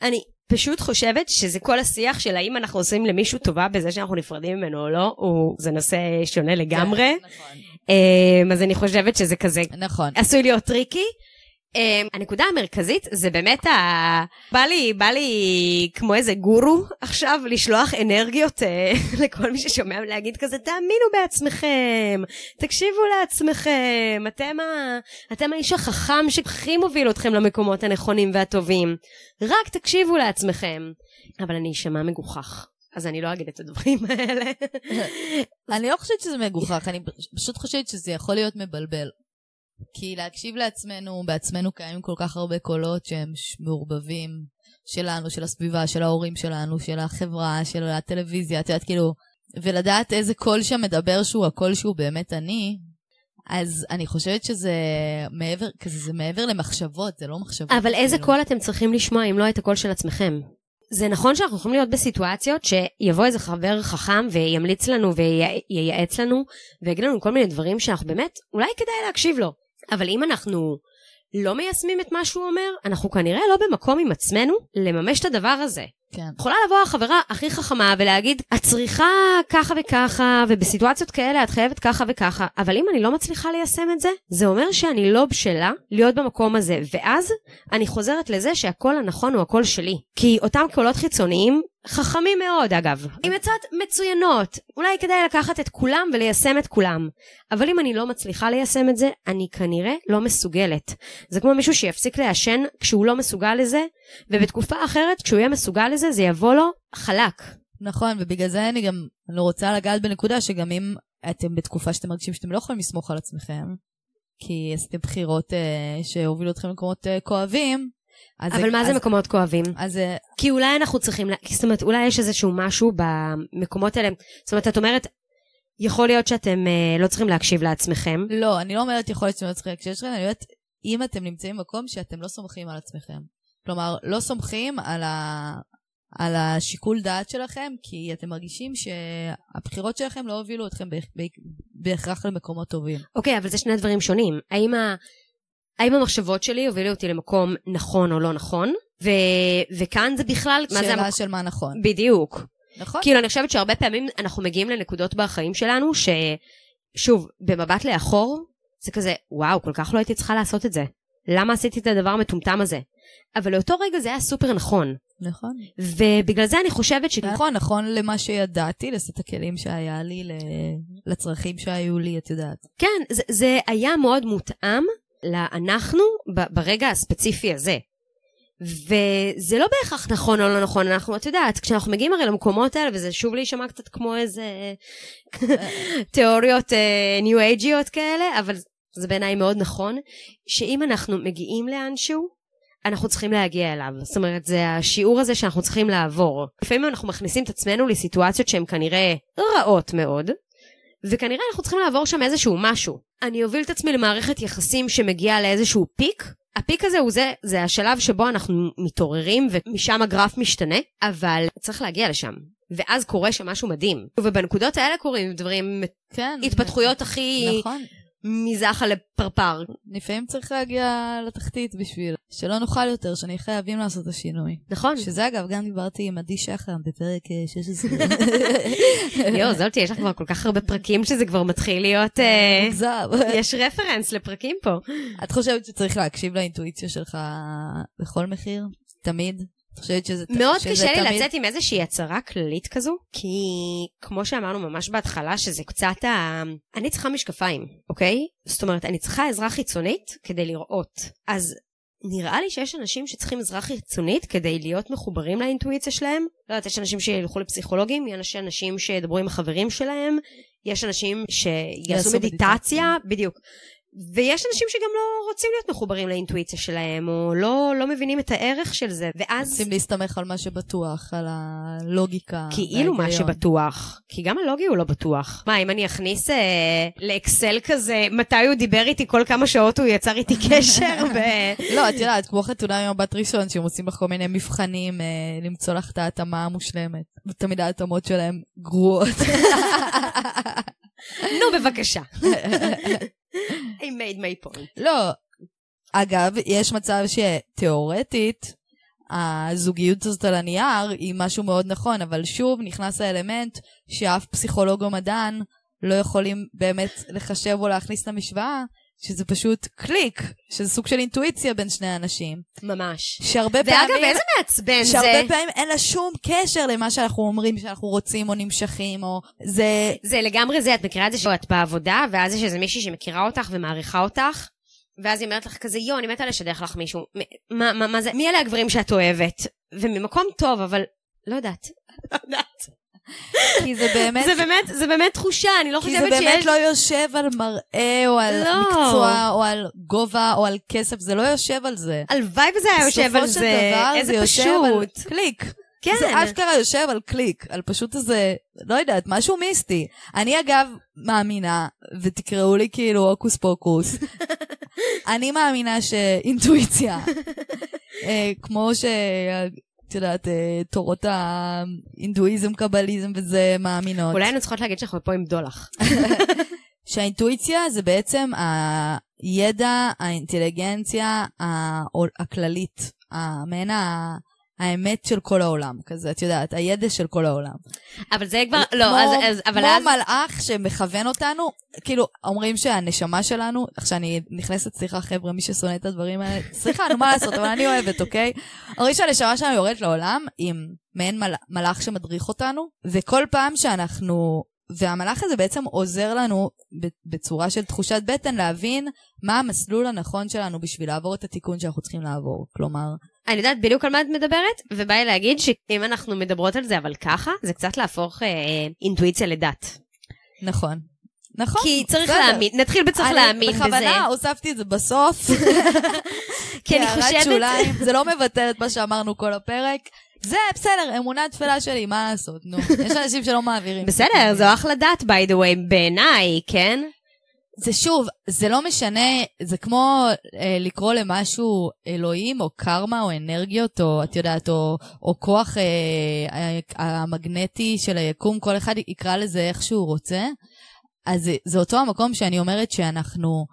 אני פשוט חושבת שזה כל השיח של האם אנחנו עושים למישהו טובה בזה שאנחנו נפרדים ממנו או לא, זה נושא שונה לגמרי. נכון. אמ, אז אני חושבת שזה כזה נכון. עשוי להיות tricky. Um, הנקודה המרכזית זה באמת ה... בא לי, בא לי כמו איזה גורו עכשיו לשלוח אנרגיות uh, <laughs> לכל מי ששומע להגיד כזה תאמינו בעצמכם, תקשיבו לעצמכם, אתם, ה... אתם האיש החכם שהכי מוביל אתכם למקומות הנכונים והטובים, רק תקשיבו לעצמכם. אבל אני אשמע מגוחך. אז אני לא אגיד את הדברים האלה. <laughs> אני לא חושבת שזה מגוחך, אני פשוט חושבת שזה יכול להיות מבלבל. כי להקשיב לעצמנו, בעצמנו קיימים כל כך הרבה קולות שהם מעורבבים, שלנו, של הסביבה, של ההורים שלנו, של החברה, של הטלוויזיה, את יודעת, כאילו, ולדעת איזה קול שם מדבר שהוא הקול שהוא באמת אני, אז אני חושבת שזה מעבר, כזה, זה מעבר למחשבות, זה לא מחשבות. אבל איזה כאילו. קול אתם צריכים לשמוע אם לא את הקול של עצמכם? זה נכון שאנחנו יכולים להיות בסיטואציות שיבוא איזה חבר חכם וימליץ לנו וייעץ לנו ויגיד לנו כל מיני דברים שאנחנו באמת, אולי כדאי להקשיב לו. אבל אם אנחנו לא מיישמים את מה שהוא אומר, אנחנו כנראה לא במקום עם עצמנו לממש את הדבר הזה. כן. יכולה לבוא החברה הכי חכמה ולהגיד, את צריכה ככה וככה, ובסיטואציות כאלה את חייבת ככה וככה, אבל אם אני לא מצליחה ליישם את זה, זה אומר שאני לא בשלה להיות במקום הזה, ואז אני חוזרת לזה שהקול הנכון הוא הקול שלי. כי אותם קולות חיצוניים חכמים מאוד אגב. עם עצות מצוינות. אולי כדאי לקחת את כולם וליישם את כולם. אבל אם אני לא מצליחה ליישם את זה, אני כנראה לא מסוגלת. זה כמו מישהו שיפסיק לעשן כשהוא לא מסוגל לזה, ובתקופה אחרת, כשהוא יהיה מסוגל לזה, זה יבוא לו חלק. נכון, ובגלל זה אני גם, אני רוצה לגעת בנקודה שגם אם אתם בתקופה שאתם מרגישים שאתם לא יכולים לסמוך על עצמכם, כי עשיתם בחירות אה, שהובילו אתכם למקומות אה, כואבים, אבל זה, מה אז, זה מקומות כואבים? אז... כי אולי אנחנו צריכים, זאת אומרת, אולי יש איזשהו משהו במקומות האלה. זאת אומרת, את אומרת, יכול להיות שאתם אה, לא צריכים להקשיב לעצמכם. לא, אני לא אומרת יכול להיות שאתם לא צריכים להקשיב לעצמכם, אני אומרת, אם אתם נמצאים במקום שאתם לא סומכים על עצמכם. כלומר, לא סומכים על, ה... על השיקול דעת שלכם, כי אתם מרגישים שהבחירות שלכם לא הובילו אתכם בהכרח למקומות טובים. אוקיי, okay, אבל זה שני דברים שונים. האם ה... האם המחשבות שלי הובילו אותי למקום נכון או לא נכון, ו... וכאן זה בכלל... שאלה זה המק... של מה נכון. בדיוק. נכון. כאילו, אני חושבת שהרבה פעמים אנחנו מגיעים לנקודות בחיים שלנו, ששוב, במבט לאחור, זה כזה, וואו, כל כך לא הייתי צריכה לעשות את זה. למה עשיתי את הדבר המטומטם הזה? אבל לאותו רגע זה היה סופר נכון. נכון. ובגלל זה אני חושבת ש... נכון, נכון למה שידעתי, לסט הכלים שהיה לי, לצרכים שהיו לי, את יודעת. כן, זה, זה היה מאוד מותאם לאנחנו ברגע הספציפי הזה. וזה לא בהכרח נכון או לא נכון, אנחנו, את יודעת, כשאנחנו מגיעים הרי למקומות האלה, וזה שוב להישמע קצת כמו איזה <laughs> תיאוריות ניו uh, אייג'יות כאלה, אבל זה בעיניי מאוד נכון, שאם אנחנו מגיעים לאנשהו, אנחנו צריכים להגיע אליו. זאת אומרת, זה השיעור הזה שאנחנו צריכים לעבור. לפעמים אנחנו מכניסים את עצמנו לסיטואציות שהן כנראה רעות מאוד, וכנראה אנחנו צריכים לעבור שם איזשהו משהו. אני אוביל את עצמי למערכת יחסים שמגיעה לאיזשהו פיק. הפיק הזה הוא זה, זה השלב שבו אנחנו מתעוררים ומשם הגרף משתנה, אבל צריך להגיע לשם. ואז קורה שם משהו מדהים. ובנקודות האלה קורים דברים, כן. התפתחויות הכי נכון. מזחה לפרפר. לפעמים צריך להגיע לתחתית בשביל שלא נוכל יותר, שנהיה חייבים לעשות את השינוי. נכון. שזה אגב, גם דיברתי עם עדי שחם בפרק אה, 16. <laughs> יואו, זאתי, יש לך כבר כל כך הרבה פרקים שזה כבר מתחיל להיות... אה, מוגזם. <laughs> יש רפרנס לפרקים פה. את חושבת שצריך להקשיב לאינטואיציה שלך בכל מחיר? תמיד? חושבת שזה ת- מאוד שזה קשה לי תמיד- לצאת עם איזושהי הצהרה כללית כזו, כי כמו שאמרנו ממש בהתחלה, שזה קצת ה... אני צריכה משקפיים, אוקיי? זאת אומרת, אני צריכה עזרה חיצונית כדי לראות. אז נראה לי שיש אנשים שצריכים עזרה חיצונית כדי להיות מחוברים לאינטואיציה שלהם. לא יודעת, יש אנשים שילכו לפסיכולוגים, יש אנשים שידברו עם החברים שלהם, יש אנשים שיעשו יעשו מדיטציה, מדיטציה. בדיוק. ויש אנשים שגם לא רוצים להיות מחוברים לאינטואיציה שלהם, או לא, לא מבינים את הערך של זה, ואז... רוצים להסתמך על מה שבטוח, על הלוגיקה. כאילו מה. שבטוח, כי גם הלוגי הוא לא בטוח. מה, אם אני אכניס אה, לאקסל כזה, מתי הוא דיבר איתי, כל כמה שעות הוא יצר איתי <laughs> קשר, ו... לא, את יודעת, כמו חתונה עם מבט ראשון, שהם עושים לך כל מיני מבחנים, אה, למצוא לך את ההתאמה המושלמת. ותמיד ההתאמות שלהם גרועות. <laughs> נו, בבקשה. <laughs> I made my point. לא, אגב, יש מצב שתיאורטית, הזוגיות הזאת על הנייר היא משהו מאוד נכון, אבל שוב נכנס האלמנט שאף פסיכולוג או מדען לא יכולים באמת לחשב או להכניס למשוואה, שזה פשוט קליק, שזה סוג של אינטואיציה בין שני אנשים. ממש. שהרבה ואגב, פעמים... איזה מעצבן זה. שהרבה פעמים אין לה שום קשר למה שאנחנו אומרים שאנחנו רוצים או נמשכים, או זה... זה לגמרי זה, את מכירה את זה שאת בעבודה, ואז יש איזה מישהי שמכירה אותך ומעריכה אותך, ואז היא אומרת לך כזה, יו, אני מתה לשדך לך מישהו. מה, מה, מה זה? מי אלה הגברים שאת אוהבת? וממקום טוב, אבל לא יודעת. לא יודעת. כי זה באמת... זה באמת, זה באמת תחושה, אני לא כי זה חושבת באמת שיש... לא יושב על מראה, או על לא. מקצוע, או על גובה, או על כסף, זה לא יושב על זה. הלוואי וזה היה יושב על בסופו של זה, דבר איזה זה יושב על פשוט. קליק. כן. זה אשכרה יושב על קליק, על פשוט איזה, לא יודעת, משהו מיסטי. אני אגב מאמינה, ותקראו לי כאילו הוקוס פוקוס, <laughs> אני מאמינה שאינטואיציה, אה, כמו ש... את יודעת, אה, תורות ההינדואיזם, קבליזם וזה מאמינות. אולי היינו צריכות להגיד שאנחנו פה עם דולח. <laughs> <laughs> שהאינטואיציה זה בעצם הידע, האינטליגנציה הכללית, מעין ה- האמת של כל העולם, כזה, את יודעת, הידע של כל העולם. אבל זה כבר, לא, כמו- אז, אז, אבל כמו אז... מלאך שמכוון אותנו, כאילו, אומרים שהנשמה שלנו, עכשיו אני נכנסת, סליחה חבר'ה, מי ששונא את הדברים האלה, סליחה, נו מה <laughs> לעשות, אבל אני אוהבת, אוקיי? אומרים שהנשמה שלנו יורדת לעולם עם מעין מל, מלאך שמדריך אותנו, וכל פעם שאנחנו... והמלאך הזה בעצם עוזר לנו בצורה של תחושת בטן להבין מה המסלול הנכון שלנו בשביל לעבור את התיקון שאנחנו צריכים לעבור. כלומר, אני יודעת בדיוק על מה את מדברת, ובא לי להגיד שאם אנחנו מדברות על זה אבל ככה, זה קצת להפוך אה, אינטואיציה לדת. נכון. נכון. כי צריך בסדר. להאמין, נתחיל בצריך להאמין בזה. בכוונה הוספתי את זה בסוף. <laughs> כי אני חושבת... שוליים, זה לא מבטל את מה שאמרנו כל הפרק. זה בסדר, אמונה תפלה שלי, מה לעשות, נו. יש אנשים שלא מעבירים. בסדר, זו אחלה דת, by the way, בעיניי, כן? זה שוב, זה לא משנה, זה כמו אה, לקרוא למשהו אלוהים, או קרמה, או אנרגיות, או את יודעת, או, או כוח אה, המגנטי של היקום, כל אחד יקרא לזה איך שהוא רוצה. אז זה, זה אותו המקום שאני אומרת שאנחנו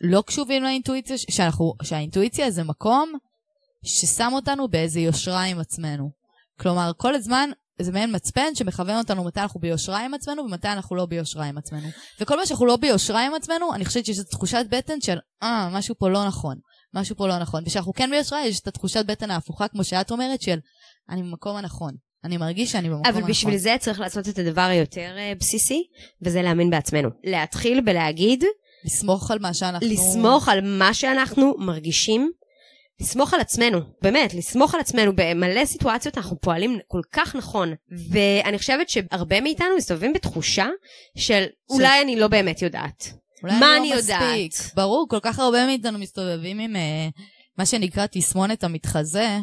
לא קשובים לאינטואיציה, שאנחנו, שהאינטואיציה זה מקום ששם אותנו באיזה יושרה עם עצמנו. כלומר, כל הזמן זה מעין מצפן שמכוון אותנו מתי אנחנו ביושרה עם עצמנו ומתי אנחנו לא ביושרה עם עצמנו. וכל מה שאנחנו לא ביושרה עם עצמנו, אני חושבת שיש את תחושת בטן של, אה, משהו פה לא נכון, משהו פה לא נכון. וכשאנחנו כן ביושרה, יש את התחושת בטן ההפוכה, כמו שאת אומרת, של, אני במקום הנכון. אני מרגיש שאני במקום הנכון. אבל בשביל זה צריך לעשות את הדבר היותר אה, בסיסי, וזה להאמין בעצמנו. להתחיל בלהגיד, לסמוך על מה שאנחנו... לסמוך על מה שאנחנו מרגישים, לסמוך על עצמנו, באמת, לסמוך על עצמנו. במלא סיטואציות אנחנו פועלים כל כך נכון, ואני חושבת שהרבה מאיתנו מסתובבים בתחושה של אולי אני לא באמת יודעת. אולי מה לא אני מספיק. יודעת? ברור, כל כך הרבה מאיתנו מסתובבים עם, אה, מה שנקרא תסמונת המתחזה,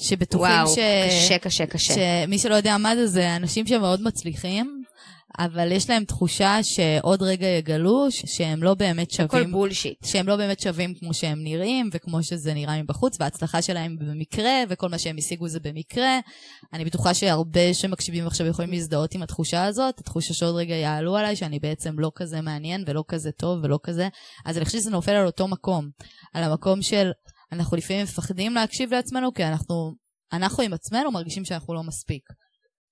שבטוחים וואו, ש... קשה, קשה, קשה. שמי שלא יודע מה זה, זה אנשים שמאוד מצליחים, אבל יש להם תחושה שעוד רגע יגלו שהם לא באמת הכל שווים, בולשיט. שהם לא באמת שווים כמו שהם נראים, וכמו שזה נראה מבחוץ, וההצלחה שלהם במקרה, וכל מה שהם השיגו זה במקרה. אני בטוחה שהרבה שמקשיבים עכשיו יכולים להזדהות עם התחושה הזאת, התחושה שעוד רגע יעלו עליי, שאני בעצם לא כזה מעניין, ולא כזה טוב, ולא כזה. אז אני חושבת שזה נופל על אותו מקום, על המקום של, אנחנו לפעמים מפחדים להקשיב לעצמנו, כי אנחנו, אנחנו עם עצמנו מרגישים שאנחנו לא מספיק.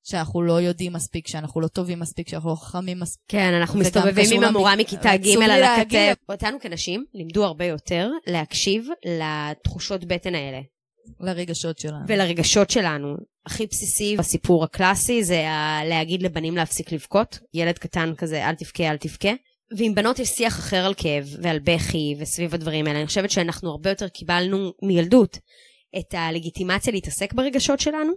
שאנחנו לא יודעים מספיק, שאנחנו לא טובים מספיק, שאנחנו לא חכמים מספיק. כן, אנחנו מסתובבים עם המורה מכיתה ג' עצוב לי על הכתף. אותנו כנשים לימדו הרבה יותר להקשיב לתחושות בטן האלה. לרגשות שלנו. ולרגשות שלנו. הכי בסיסי בסיפור הקלאסי זה ה- להגיד לבנים להפסיק לבכות. ילד קטן כזה, אל תבכה, אל תבכה. ועם בנות יש שיח אחר על כאב ועל בכי וסביב הדברים האלה. אני חושבת שאנחנו הרבה יותר קיבלנו מילדות את הלגיטימציה להתעסק ברגשות שלנו,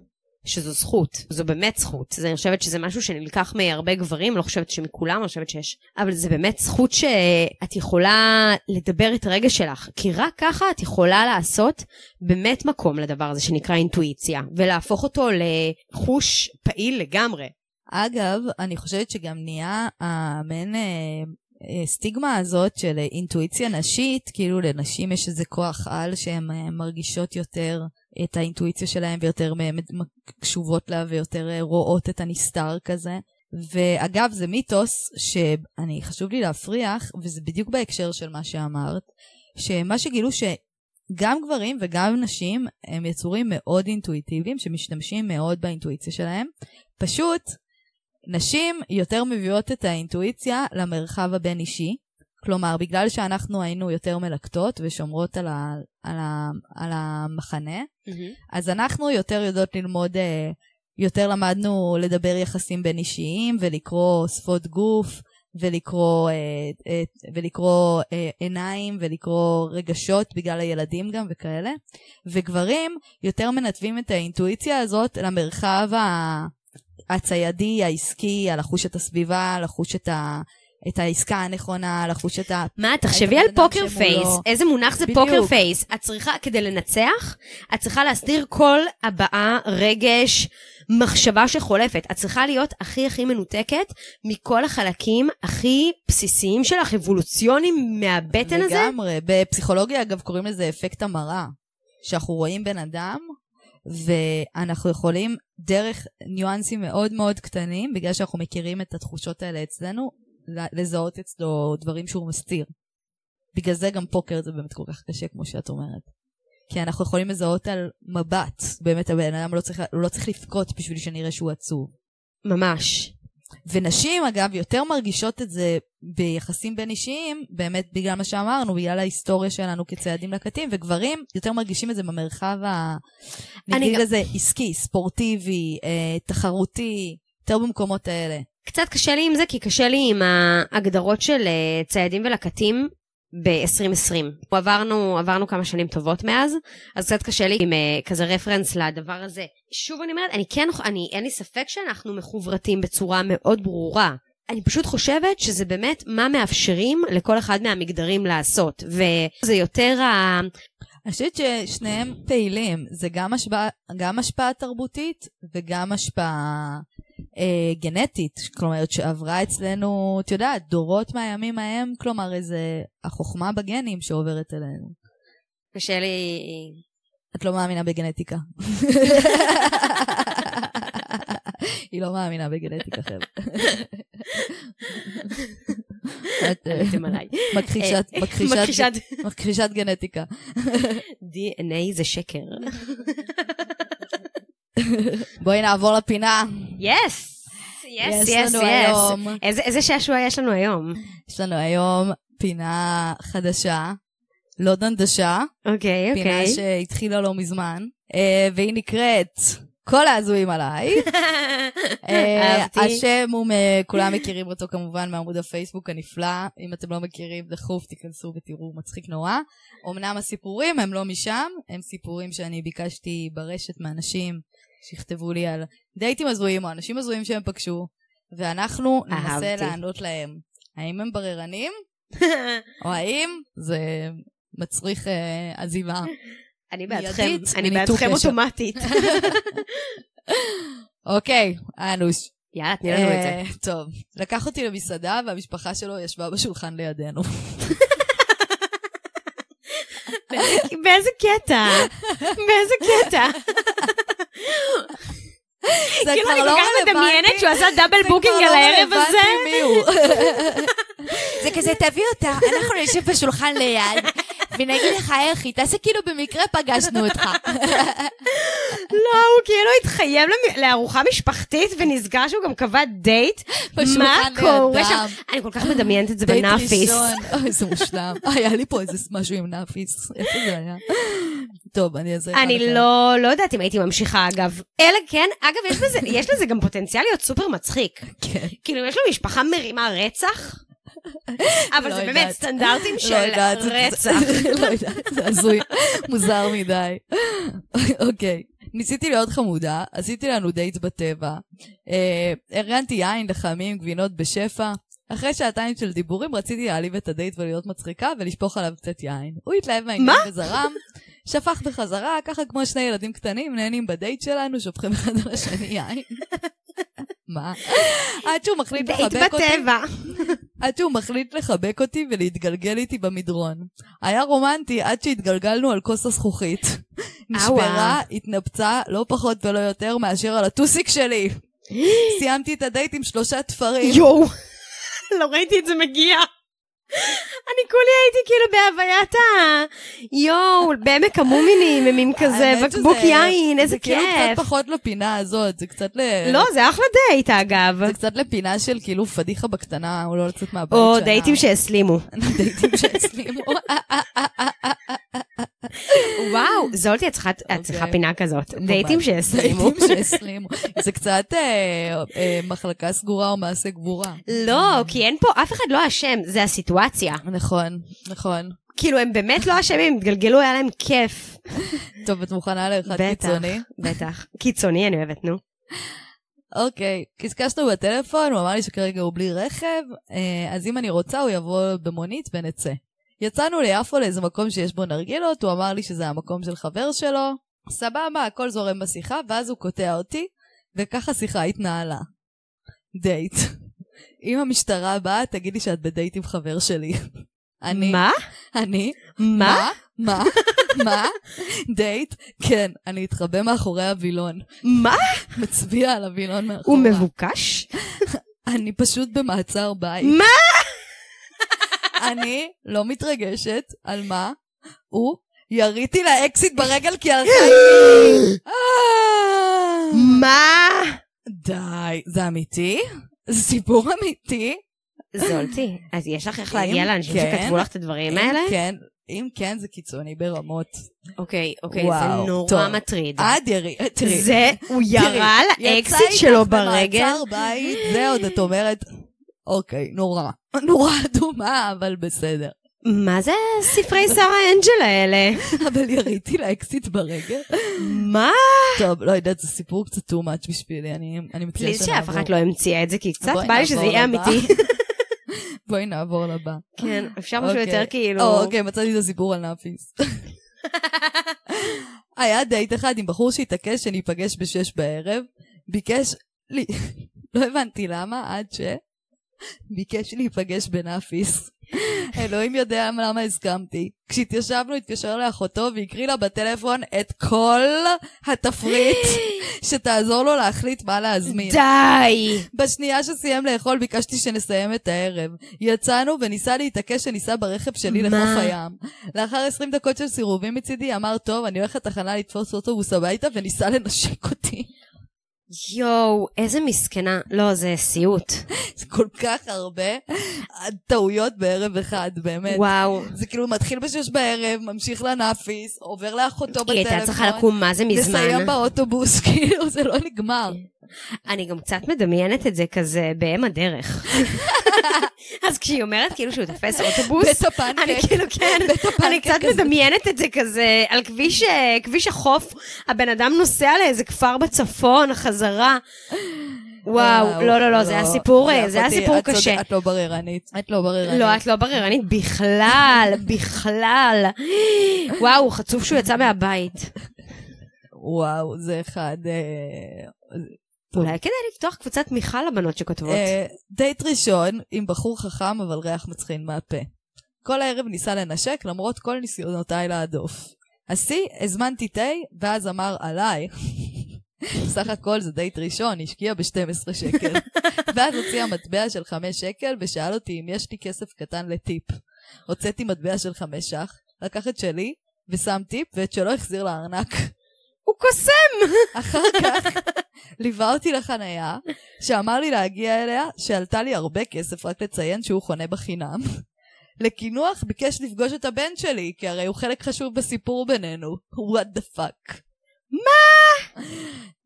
שזו זכות, זו באמת זכות. אני חושבת שזה משהו שנלקח מהרבה גברים, לא חושבת שמכולם, אני חושבת שיש. אבל זה באמת זכות שאת יכולה לדבר את הרגש שלך, כי רק ככה את יכולה לעשות באמת מקום לדבר הזה שנקרא אינטואיציה, ולהפוך אותו לחוש פעיל לגמרי. אגב, אני חושבת שגם נהיה המעין אה, אה, הזאת של אה, אינטואיציה נשית, כאילו לנשים יש איזה כוח על שהן אה, מרגישות יותר את האינטואיציה שלהן ויותר קשובות לה ויותר רואות את הנסתר כזה. ואגב, זה מיתוס שאני חשוב לי להפריח, וזה בדיוק בהקשר של מה שאמרת, שמה שגילו שגם גברים וגם נשים הם יצורים מאוד אינטואיטיביים שמשתמשים מאוד באינטואיציה שלהם. פשוט נשים יותר מביאות את האינטואיציה למרחב הבין-אישי. כלומר, בגלל שאנחנו היינו יותר מלקטות ושומרות על, ה, על, ה, על המחנה, אז אנחנו יותר יודעות ללמוד, אה, יותר למדנו לדבר יחסים בין-אישיים ולקרוא שפות גוף ולקרוא, אה, אה, ולקרוא עיניים ולקרוא רגשות בגלל הילדים גם וכאלה. וגברים יותר מנתבים את האינטואיציה הזאת למרחב ה... הציידי, העסקי, לחוש את הסביבה, לחוש את, ה, את העסקה הנכונה, לחוש את ה... מה, תחשבי על poker. face, איזה מונח זה בדיוק. poker face. את צריכה, כדי לנצח, את צריכה להסתיר כל הבעה, רגש, מחשבה שחולפת. את צריכה להיות הכי הכי מנותקת מכל החלקים הכי בסיסיים שלך, אבולוציוניים מהבטן הזה. לגמרי. בפסיכולוגיה, אגב, קוראים לזה אפקט המראה. שאנחנו רואים בן אדם, ואנחנו יכולים דרך ניואנסים מאוד מאוד קטנים, בגלל שאנחנו מכירים את התחושות האלה אצלנו, לזהות אצלו דברים שהוא מסתיר. בגלל זה גם פוקר זה באמת כל כך קשה, כמו שאת אומרת. כי אנחנו יכולים לזהות על מבט. באמת, הבן אדם לא צריך, לא צריך לבכות בשביל שנראה שהוא עצוב. ממש. ונשים, אגב, יותר מרגישות את זה ביחסים בין אישיים, באמת בגלל מה שאמרנו, בגלל ההיסטוריה שלנו כציידים לקטים, וגברים יותר מרגישים את זה במרחב ה... נגיד גם- לזה עסקי, ספורטיבי, אה, תחרותי, יותר במקומות האלה. קצת קשה לי עם זה, כי קשה לי עם ההגדרות של אה, ציידים ולקטים ב-2020. עברנו, עברנו כמה שנים טובות מאז, אז קצת קשה לי עם אה, כזה רפרנס לדבר הזה. שוב אני אומרת, אני כן, אני, אין לי ספק שאנחנו מחוברתים בצורה מאוד ברורה. אני פשוט חושבת שזה באמת מה מאפשרים לכל אחד מהמגדרים לעשות, וזה יותר ה... אני חושבת ששניהם פעילים, זה גם השפעה, גם תרבותית וגם השפעה אה, גנטית, כלומר שעברה אצלנו, את יודעת, דורות מהימים ההם, כלומר איזה החוכמה בגנים שעוברת אלינו. קשה לי... את לא מאמינה בגנטיקה. <laughs> היא לא מאמינה בגנטיקה, חבר'ה. את אה, אה, מכחישת גנטיקה. <laughs> DNA זה שקר. <laughs> <laughs> בואי נעבור לפינה. יס! יס, יס, יס. איזה שעשוע יש לנו היום? יש לנו היום פינה חדשה, לא דנדשה, אוקיי, פינה אוקיי. שהתחילה לא מזמן, אה, והיא נקראת כל ההזויים עליי. <laughs> אה, אהבתי. השם הוא, כולם מכירים אותו כמובן מעמוד הפייסבוק הנפלא. אם אתם לא מכירים, דחוף, תיכנסו ותראו, מצחיק נורא. אמנם הסיפורים הם לא משם, הם סיפורים שאני ביקשתי ברשת מאנשים שיכתבו לי על דייטים הזויים או אנשים הזויים שהם פגשו, ואנחנו ננסה אהבתי. לענות להם. האם הם בררנים, <laughs> או האם זה מצריך אה, עזיבה. <laughs> אני בעדכם, מיידית, אני מניתוק בעדכם קשר. אוטומטית. <laughs> אוקיי, אנוש. יאללה, תני לנו את זה. אה, טוב, לקח אותי למסעדה והמשפחה שלו ישבה בשולחן לידינו. באיזה קטע? באיזה קטע? <laughs> זה כאילו כבר אני לא כל כך מדמיינת רלוונטי. שהוא עשה double זה booking כבר על לא הערב הזה. רלוונטי מי הוא. <laughs> זה כזה, תביא אותה, אנחנו נשב בשולחן ליד, ונגיד לך איך היא, תעשה כאילו במקרה פגשנו אותך. <laughs> לא, הוא כאילו התחייב לארוחה משפחתית ונזכר שהוא גם קבע דייט. מה קורה. שם? אני כל כך מדמיינת את זה דייט בנאפיס. ראשון. אוי, איזה מושלם. היה לי פה איזה משהו עם נאפיס. איפה זה היה? טוב, אני אעשה אני. לא, לא יודעת אם הייתי ממשיכה אגב. אלא כן, אגב, יש בזה, יש לזה גם פוטנציאל להיות סופר מצחיק. כן. כאילו, יש לו משפחה מרימה רצח, אבל לא זה. באמת סטנדרטים לא של רצח. לא יודעת, זה הזוי, מוזר מדי. אוקיי, ניסיתי להיות חמודה, עשיתי לנו דייט בטבע, אה, ארגנתי יין לחמים, גבינות בשפע. אחרי שעתיים של דיבורים רציתי להלהיב את הדייט ולהיות מצחיקה ולשפוך עליו קצת יין. הוא התלהב מהעניין מה? שפך בחזרה, ככה כמו שני ילדים קטנים, נהנים בדייט שלנו, שופכים אחד על השני יין. מה? עד שהוא מחליט דייט לחבק אותי. בטבע. עד שהוא מחליט לחבק אותי ולהתגלגל איתי במדרון. היה רומנטי עד שהתגלגלנו על כוס הזכוכית. נשברה, התנפצה, לא פחות ולא יותר מאשר על הטוסיק שלי. <gasps> סיימתי את הדייט עם שלושה תפרים. יואו, <laughs> לא ראיתי את זה מגיע. אני כולי הייתי כאילו בהוויית ה... יואו, בעמק המומינים, עם כזה בקבוק יין, איזה זה כאילו כיף. קצת פחות לפינה הזאת, זה קצת ל... לא, זה אחלה דייט אגב. זה קצת לפינה של כאילו פדיחה בקטנה, הוא לא לצאת מהבית או שנה. דייטים שהסלימו. <laughs> דייטים שהסלימו. <laughs> וואו, זולטי, את צריכה- את צריכה. פינה כזאת. דייטים. שהסלימו. דייטים <laughs> שהסלימו. זה קצת אה, אה, מחלקה סגורה או מעשה גבורה. לא, כי אין פה, אף אחד לא אשם, זה הסיטואציה. נכון, נכון. כאילו, הם באמת לא אשמים, התגלגלו, היה להם כיף. <laughs> טוב, את מוכנה לאחד בטח, קיצוני? בטח. קיצוני, אני אוהבת, נו. אוקיי, קשקשנו בטלפון, הוא אמר לי שכרגע הוא בלי רכב, אה, אז אם אני רוצה הוא יבוא במונית ונצא. יצאנו ליפו לאיזה מקום שיש בו נרגילות, הוא אמר לי שזה המקום של חבר שלו, סבבה, הכל זורם בשיחה, ואז הוא קוטע אותי, וככה שיחה התנהלה. דייט. אם המשטרה באה, תגיד לי שאת בדייט עם חבר שלי. אני, מה? אני, מה? מה? מה? דייט? כן, אני אתחבא מאחורי הווילון. מה? מצביע על הווילון מאחורה. הוא מבוקש? אני פשוט במעצר בית. מה? אני לא מתרגשת על מה הוא יריתי לאקסית ברגל כי הלכה. אה, מה? די, זה אמיתי? זה סיפור אמיתי? זולטי, אז יש לך איך להגיע לאנשים כן, שכתבו לך את הדברים האלה? כן, אם כן, זה קיצוני ברמות. אוקיי, אוקיי, זה נורא טוב. מטריד. עד ירי, תראי. זה, הוא ירה לאקסיט שלו ברגל. יצא איתך במעצר בית, זה עוד את אומרת, אוקיי, נורא. <laughs> נורא אדומה, אבל בסדר. מה זה ספרי שרה אנג'ל האלה? <laughs> אבל יריתי לאקסית ברגל. <laughs> מה? טוב, לא יודעת, זה סיפור קצת too much בשבילי, אני, אני מציעה please שנעבור. שאף אחת לא המציאה את זה, כי קצת בא לי שזה יהיה. אמיתי. בואי נעבור לבא. כן, אפשר משהו אוקיי. יותר כאילו... או, אוקיי, מצאתי את הסיפור על נאפיס. היה דייט אחד עם בחור שהתעקש שניפגש בשש בערב, ביקש לי, לא הבנתי למה, עד ש... ביקש להיפגש בנאפיס. אלוהים יודע למה הסכמתי. כשהתיישבנו התקשר לאחותו והקריא לה בטלפון את כל התפריט <gasps> שתעזור לו להחליט מה להזמין. די! בשנייה שסיים לאכול ביקשתי שנסיים את הערב. יצאנו וניסה להתעקש שניסע ברכב שלי? לחוף הים. לאחר 20 דקות של סירובים מצידי אמר, טוב, אני הולך לתחנה לתפוס אוטובוס הביתה וניסה לנשק אותי. יואו, איזה מסכנה. לא, זה סיוט. זה כל כך הרבה טעויות בערב אחד, באמת. וואו. זה כאילו מתחיל בשש בערב, ממשיך לנאפיס, עובר לאחותו היא בטלפון. הייתה צריכה לקום מה זה מזמן. לסיים באוטובוס, <laughs> כאילו, זה לא נגמר. אני גם קצת מדמיינת את זה כזה באם הדרך. <laughs> אז כשהיא אומרת כאילו שהוא תופס אוטובוס. אני כאילו כן, אני קצת. מדמיינת את זה כזה על כביש, אה, כביש החוף, הבן אדם נוסע לאיזה כפר בצפון, חזרה. וואו, לא, לא, לא, זה היה סיפור, זה היה סיפור קשה. את לא בררנית. את לא בררנית. לא, את לא בררנית בכלל, בכלל. וואו, חצוף שהוא יצא מהבית. וואו, זה אחד... טוב. אולי כדאי לפתוח קבוצת תמיכה לבנות שכותבות. אה, דייט ראשון עם בחור חכם אבל ריח מצחין מהפה. כל הערב ניסה לנשק למרות כל ניסיונותיי להדוף. השיא, הזמנתי תה, ואז אמר עליי. <laughs> סך הכל זה דייט ראשון, השקיע ב-12 שקל. <laughs> ואז הוציע מטבע של 5 שקל ושאל אותי אם יש לי כסף קטן לטיפ. הוצאתי מטבע של 5 ש"ח, לקח את שלי ושם טיפ ואת שלו החזיר לארנק. הוא קוסם! אחר כך ליווה אותי לחנייה, שאמר לי להגיע אליה, שעלתה לי הרבה כסף רק לציין שהוא חונה בחינם. לקינוח ביקש לפגוש את הבן שלי, כי הרי הוא חלק חשוב בסיפור בינינו. what the fuck. מה?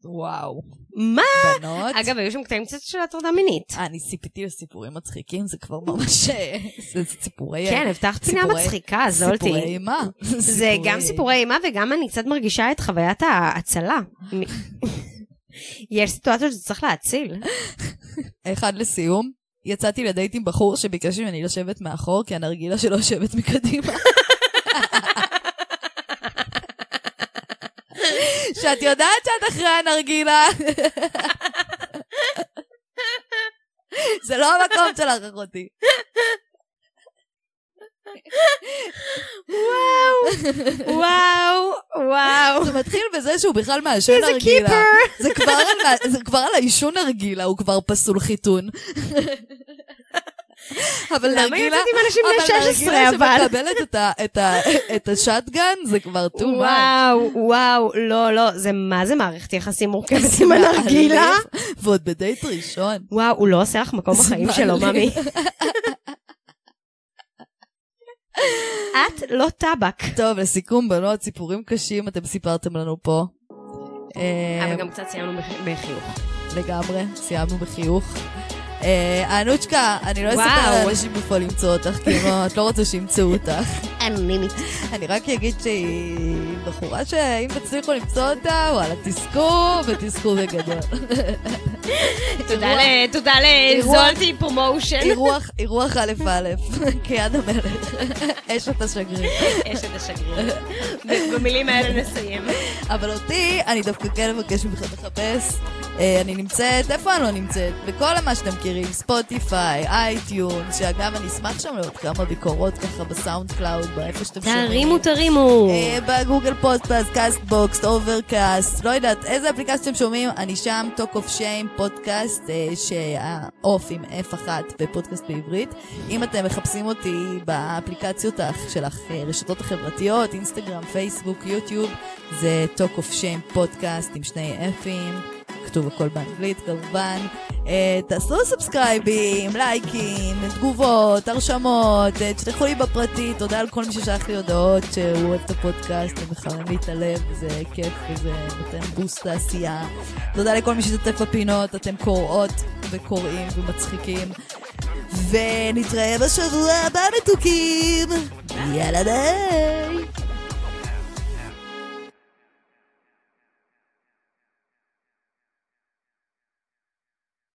וואו. מה? בנות. אגב, היו שם קטעים קצת של הטרדה מינית. אני ציפיתי לסיפורים מצחיקים, זה כבר ממש... אה, זה סיפורי... כן, הבטחת פינה מצחיקה, זולטי. סיפורי אימה. זה גם סיפורי אימה וגם אני קצת מרגישה את חוויית ההצלה. יש סיטואציות שצריך להציל. אחד לסיום, יצאתי לדייט עם בחור שביקש ממני לשבת מאחור, כי הנרגילה שלו יושבת מקדימה. שאת יודעת שאת אחרי הנרגילה. זה לא המקום שלך, אחותי. וואו, וואו. זה מתחיל בזה שהוא בכלל מעשן נרגילה. זה כבר על העישון נרגילה, הוא כבר פסול חיתון. אבל למה נרגילה... יוצאת עם אנשים בני אבל 16 נרגילה אבל? שמקבלת את ה- את את השטגן, זה כבר too much. וואו, וואו, לא, לא, זה מה זה מערכת יחסים מורכבת עם הנרגילה? ועוד בדייט ראשון. וואו, הוא לא עושה לך מקום בחיים שלו. ממי. את לא טבק. טוב, לסיכום, בנות, סיפורים קשים אתם סיפרתם לנו פה. אה, אבל גם קצת סיימנו בח- בחיוך. לגמרי, סיימנו בחיוך. אה, אנוצ'קה, אני לא אספר. לאנשים איפה למצוא אותך, כי את לא רוצה שימצאו אותך. אנונימית. אני רק אגיד שהיא בחורה שאם תצליחו למצוא אותה, וואלה, תזכו, ותזכו בגדול. תודה לזולטי פרומושן. אירוח, א' א', כיד המלך, אשת השגריר. אשת השגריר. במילים האלה נסיים. אבל אותי, אני דווקא כן מבקש מכם לחפש. אה, אני נמצאת, איפה אני לא נמצאת? בכל מה שאתם מכירים, ספוטיפיי, אייטיון, שאגב, אני אשמח שם לעוד כמה ביקורות ככה ב SoundCloud, באיפה שאתם שומעים. תרימו, תרימו. אה, ב Google Podcast, Castbox, Overcast, לא יודעת, איזה אפליקציה אתם שומעים, אני שם, Talk Off Shame, פודקאסט, אה, שה Off עם F1 בפודקאסט בעברית. אם אתם מחפשים אותי באפליקציות של הרשתות החברתיות, אינסטגרם, פייסבוק, יוטיוב, זה Talk Off Shame פודקאסט עם שני F'ים. כתוב הכל באנגלית כמובן. אה, תעשו subscribe ים, לייקים, תגובות, הרשמות, אה, תשלחו לי בפרטי, תודה על כל מי ששלח לי הודעות שהוא אוהב את הפודקאסט, זה מחמם לי את הלב, זה כיף וזה נותן boost לעשייה. תודה לכל מי ששתף בפינות, אתם קוראות וקוראים ומצחיקים. ונתראה בשבוע הבא מתוקים. יאללה ביי.